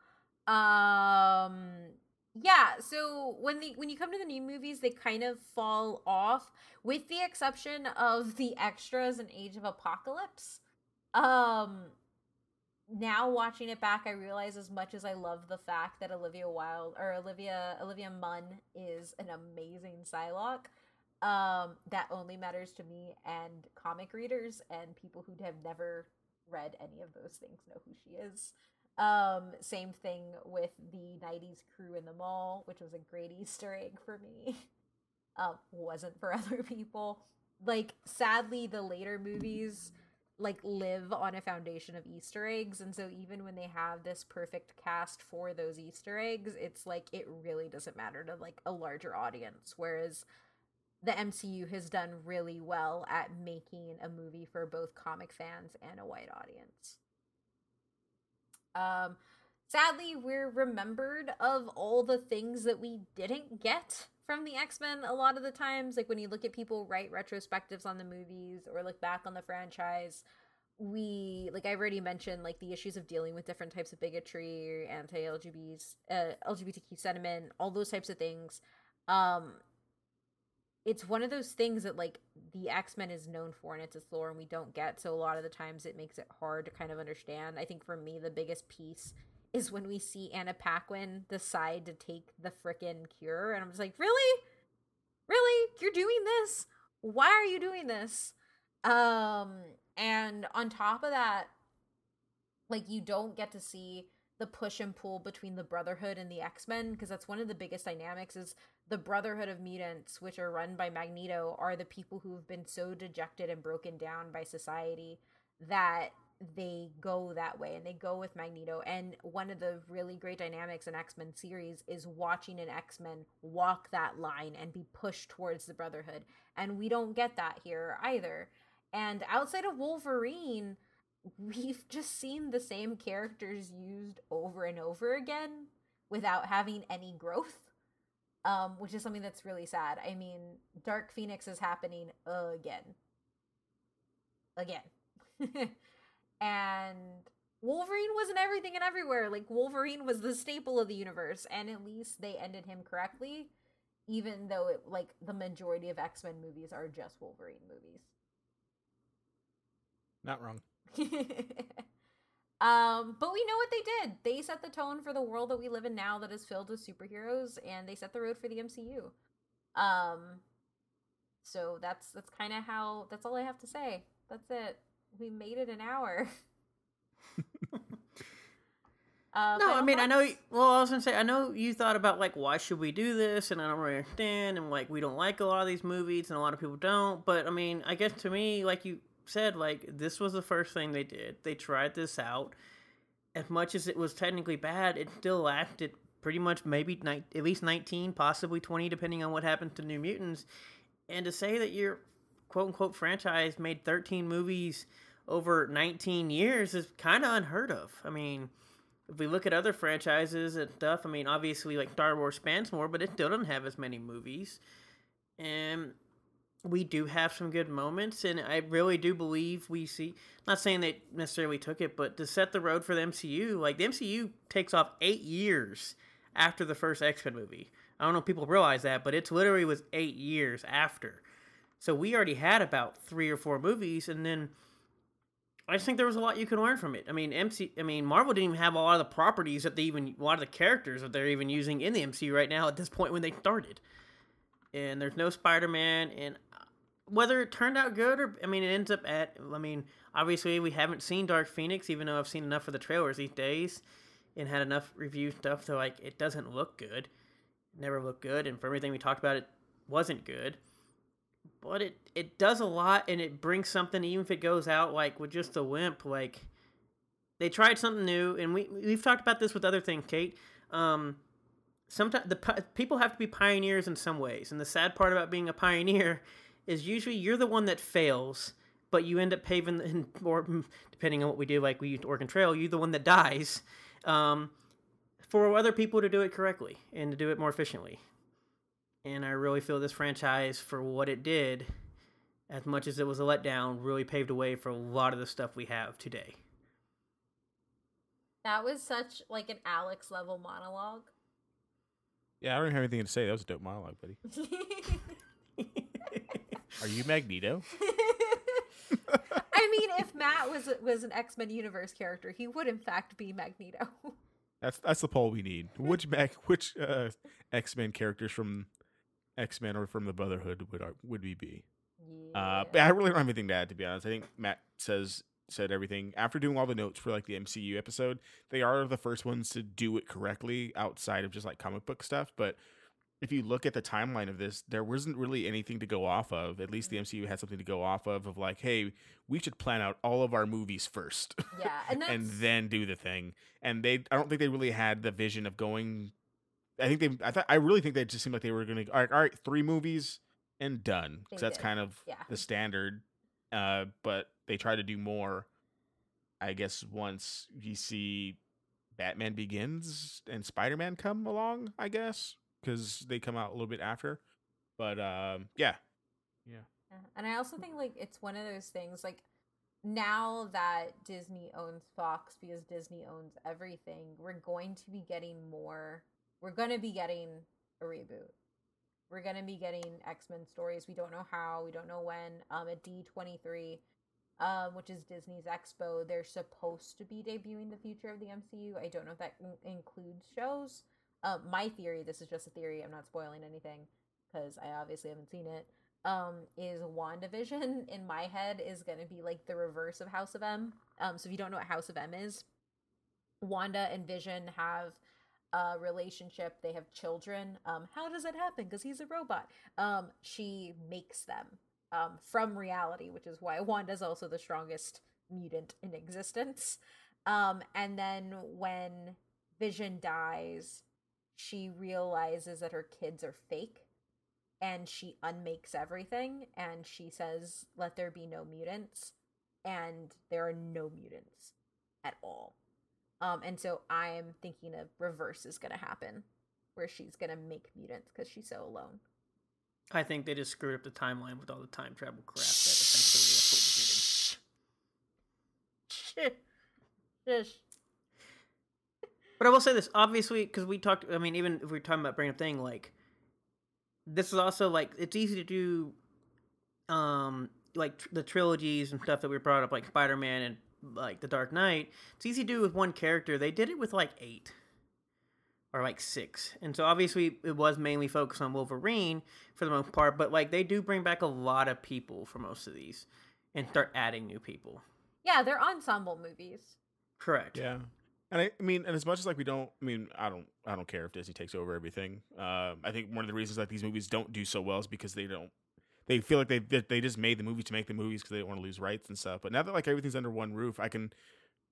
Um, yeah. So when the when you come to the new movies, they kind of fall off, with the exception of the extras in Age of Apocalypse. Um, now watching it back, I realize as much as I love the fact that Olivia Wilde or Olivia Olivia Munn is an amazing Psylocke, um, that only matters to me and comic readers and people who have never read any of those things know who she is. Um, same thing with the '90s crew in the mall, which was a great Easter egg for me. Um, wasn't for other people. Like, sadly, the later movies like live on a foundation of Easter eggs, and so even when they have this perfect cast for those Easter eggs, it's like it really doesn't matter to like a larger audience. Whereas the MCU has done really well at making a movie for both comic fans and a wide audience. Um, sadly, we're remembered of all the things that we didn't get from the X Men a lot of the times. Like when you look at people write retrospectives on the movies or look back on the franchise, we like I've already mentioned like the issues of dealing with different types of bigotry, anti uh, LGBTQ sentiment, all those types of things. Um, it's one of those things that like the X-Men is known for and it's its lore and we don't get so a lot of the times it makes it hard to kind of understand. I think for me the biggest piece is when we see Anna Paquin decide to take the frickin' cure and I'm just like, "Really? Really? You're doing this? Why are you doing this?" Um and on top of that like you don't get to see the push and pull between the brotherhood and the x-men because that's one of the biggest dynamics is the brotherhood of mutants which are run by magneto are the people who have been so dejected and broken down by society that they go that way and they go with magneto. And one of the really great dynamics in x-men series is watching an x-men walk that line and be pushed towards the brotherhood. And we don't get that here either. And outside of wolverine we've just seen the same characters used over and over again without having any growth um which is something that's really sad. I mean dark phoenix is happening again. Again. And wolverine wasn't everything and everywhere. Like wolverine was the staple of the universe and at least they ended him correctly even though it like the majority of x-men movies are just wolverine movies.
Not wrong.
um, but we know what they did. They set the tone for the world that we live in now that is filled with superheroes and they set the road for the MCU. Um so that's that's kind of how that's all I have to say. That's it. We made it an hour. Uh,
No, I mean I know.
thoughts?
Well, I was gonna say I know you thought about like why should we do this, and I don't really understand, and like we don't like a lot of these movies, and a lot of people don't. But I mean, I guess to me, like you said, like this was the first thing they did. They tried this out. As much as it was technically bad, it still lasted pretty much maybe ni- at least nineteen, possibly twenty, depending on what happens to New Mutants. And to say that your quote unquote franchise made thirteen movies over nineteen years is kind of unheard of. I mean if we look at other franchises and stuff, I mean, obviously, like Star Wars spans more, but it still doesn't have as many movies. And we do have some good moments, and I really do believe we see. Not saying they necessarily took it, but to set the road for the MCU, like the MCU takes off eight years after the first X Men movie. I don't know if people realize that, but it's literally was eight years after. So we already had about three or four movies, and then I just think there was a lot you could learn from it. I mean, MC, I mean, Marvel didn't even have a lot of the properties that they even, a lot of the characters that they're even using in the MCU right now at this point when they started. And there's no Spider-Man, and uh, whether it turned out good or, I mean, it ends up at, I mean, obviously we haven't seen Dark Phoenix, even though I've seen enough of the trailers these days, and had enough review stuff, so like it doesn't look good, never looked good, and for everything we talked about, it wasn't good. But it it does a lot and it brings something even if it goes out like with just a wimp like they tried something new and we we've talked about this with other things kate. Um sometimes the people have to be pioneers in some ways and the sad part about being a pioneer is usually you're the one that fails but you end up paving the, or depending on what we do like we used oregon trail you're the one that dies um, for other people to do it correctly and to do it more efficiently and I really feel this franchise, for what it did, as much as it was a letdown, really paved the way for a lot of the stuff we have today.
That was such like an Alex level monologue.
Yeah, I don't have anything to say. That was a dope monologue, buddy. Are you Magneto?
I mean, if Matt was was an X Men universe character, he would in fact be Magneto.
That's that's the poll we need. Which Mag, which uh, X Men characters from X Men or from the Brotherhood would our, would we be? Uh, but I really don't have anything to add. To be honest, I think Matt says said everything after doing all the notes for like the MCU episode. They are the first ones to do it correctly outside of just like comic book stuff. But if you look at the timeline of this, there wasn't really anything to go off of. At least the MCU had something to go off of. Of like, hey, we should plan out all of our movies first.
yeah, and
and then do the thing. And they, I don't think they really had the vision of going. I think they, I thought, I really think they just seemed like they were going to. All right, all right, three movies and done. Because that's
did,
kind of
yeah.
the standard. Uh, but they try to do more. I guess once you see Batman Begins and Spider Man come along, I guess because they come out a little bit after. But um, yeah, yeah.
Yeah, And I also think like it's one of those things like now that Disney owns Fox because Disney owns everything, we're going to be getting more. We're going to be getting a reboot. We're going to be getting X-Men stories. We don't know how, we don't know when. Um at D23 um which is Disney's Expo, they're supposed to be debuting the future of the MCU. I don't know if that in- includes shows. Um my theory, this is just a theory, I'm not spoiling anything because I obviously haven't seen it um is WandaVision in my head is going to be like the reverse of House of M. Um so if you don't know what House of M is, Wanda and Vision have a relationship, they have children. Um how does that happen cuz he's a robot. Um she makes them um from reality, which is why Wanda's also the strongest mutant in existence. Um and then when Vision dies, she realizes that her kids are fake and she unmakes everything and she says let there be no mutants and there are no mutants at all um and so i'm thinking a reverse is going to happen where she's going to make mutants because she's so alone
I think they just screwed up the timeline with all the time travel crap that essentially that's what we're getting.
Shh. Shush.
But I will say this, obviously, because we talked. I mean, even if we're talking about bringing up thing, like this is also like it's easy to do, um, like tr- the trilogies and stuff that we brought up, like Spider Man and like The Dark Knight. It's easy to do with one character. They did it with like eight or like six, and so obviously it was mainly focused on Wolverine for the most part. But like they do bring back a lot of people for most of these, and start adding new people.
yeah they're ensemble movies
Correct.
Yeah. And I, I mean, and as much as like we don't, I mean, I don't, I don't care if Disney takes over everything. Um, I think one of the reasons that these movies don't do so well is because they don't, they feel like they they, they just made the movie to make the movies because they don't want to lose rights and stuff. But now that like everything's under one roof, I can,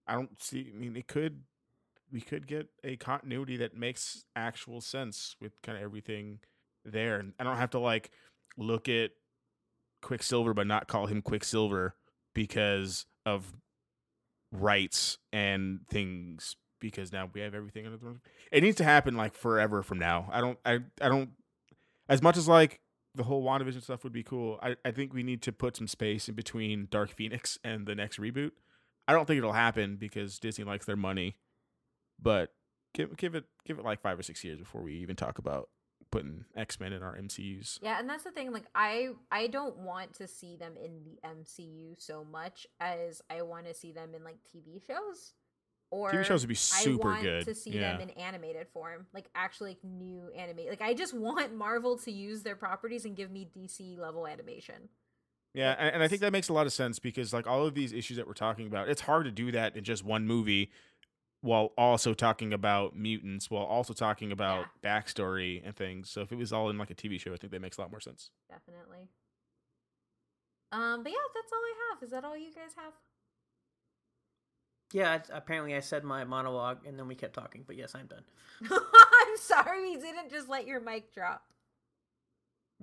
I don't see. I mean, it could, we could get a continuity that makes actual sense with kind of everything there, and I don't have to like look at Quicksilver but not call him Quicksilver because of rights and things because now we have everything under the. It needs to happen like forever from now. I don't I I don't as much as like the whole WandaVision stuff would be cool. I, I think we need to put some space in between Dark Phoenix and the next reboot. I don't think it'll happen because Disney likes their money. But give give it give it like five or six years before we even talk about putting X Men in our MCUs.
Yeah, and that's the thing. Like, I I don't want to see them in the MCU so much as I want to see them in like TV shows. Or
TV shows would be super
I want
good.
to see
yeah.
them in animated form, like actually like, new animate. Like, I just want Marvel to use their properties and give me DC level animation.
Yeah, and, and I think that makes a lot of sense because like all of these issues that we're talking about, it's hard to do that in just one movie while also talking about mutants, while also talking about backstory and things. So if it was all in like a TV show, I think that makes a lot more sense.
Definitely. Um, but yeah, that's all I have. Is that all you guys have?
Yeah, apparently I said my monologue and then we kept talking, but yes, I'm done.
I'm sorry we didn't just let your mic drop.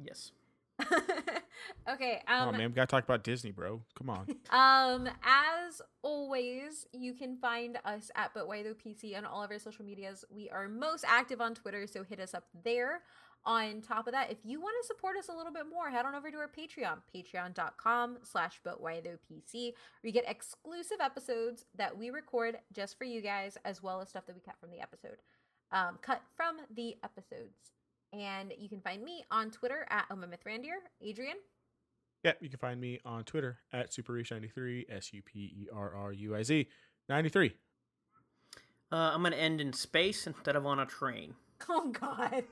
Yes.
okay.
oh
Um,
man, we gotta talk about Disney, bro. Come on.
Um, as always, you can find us at But Why Though PC on all of our social medias. We are most active on Twitter, so hit us up there. On top of that, if you want to support us a little bit more, head on over to our Patreon, patreon.com slash But Why Though PC, where you get exclusive episodes that we record just for you guys, as well as stuff that we cut from the episode. Um, cut from the episodes. And you can find me on Twitter at Randier. Adrian.
Yeah, you can find me on Twitter at SuperRuiz93, S U P E R R U I Z 93.
Uh, I'm going to end in space instead of on a train.
Oh God.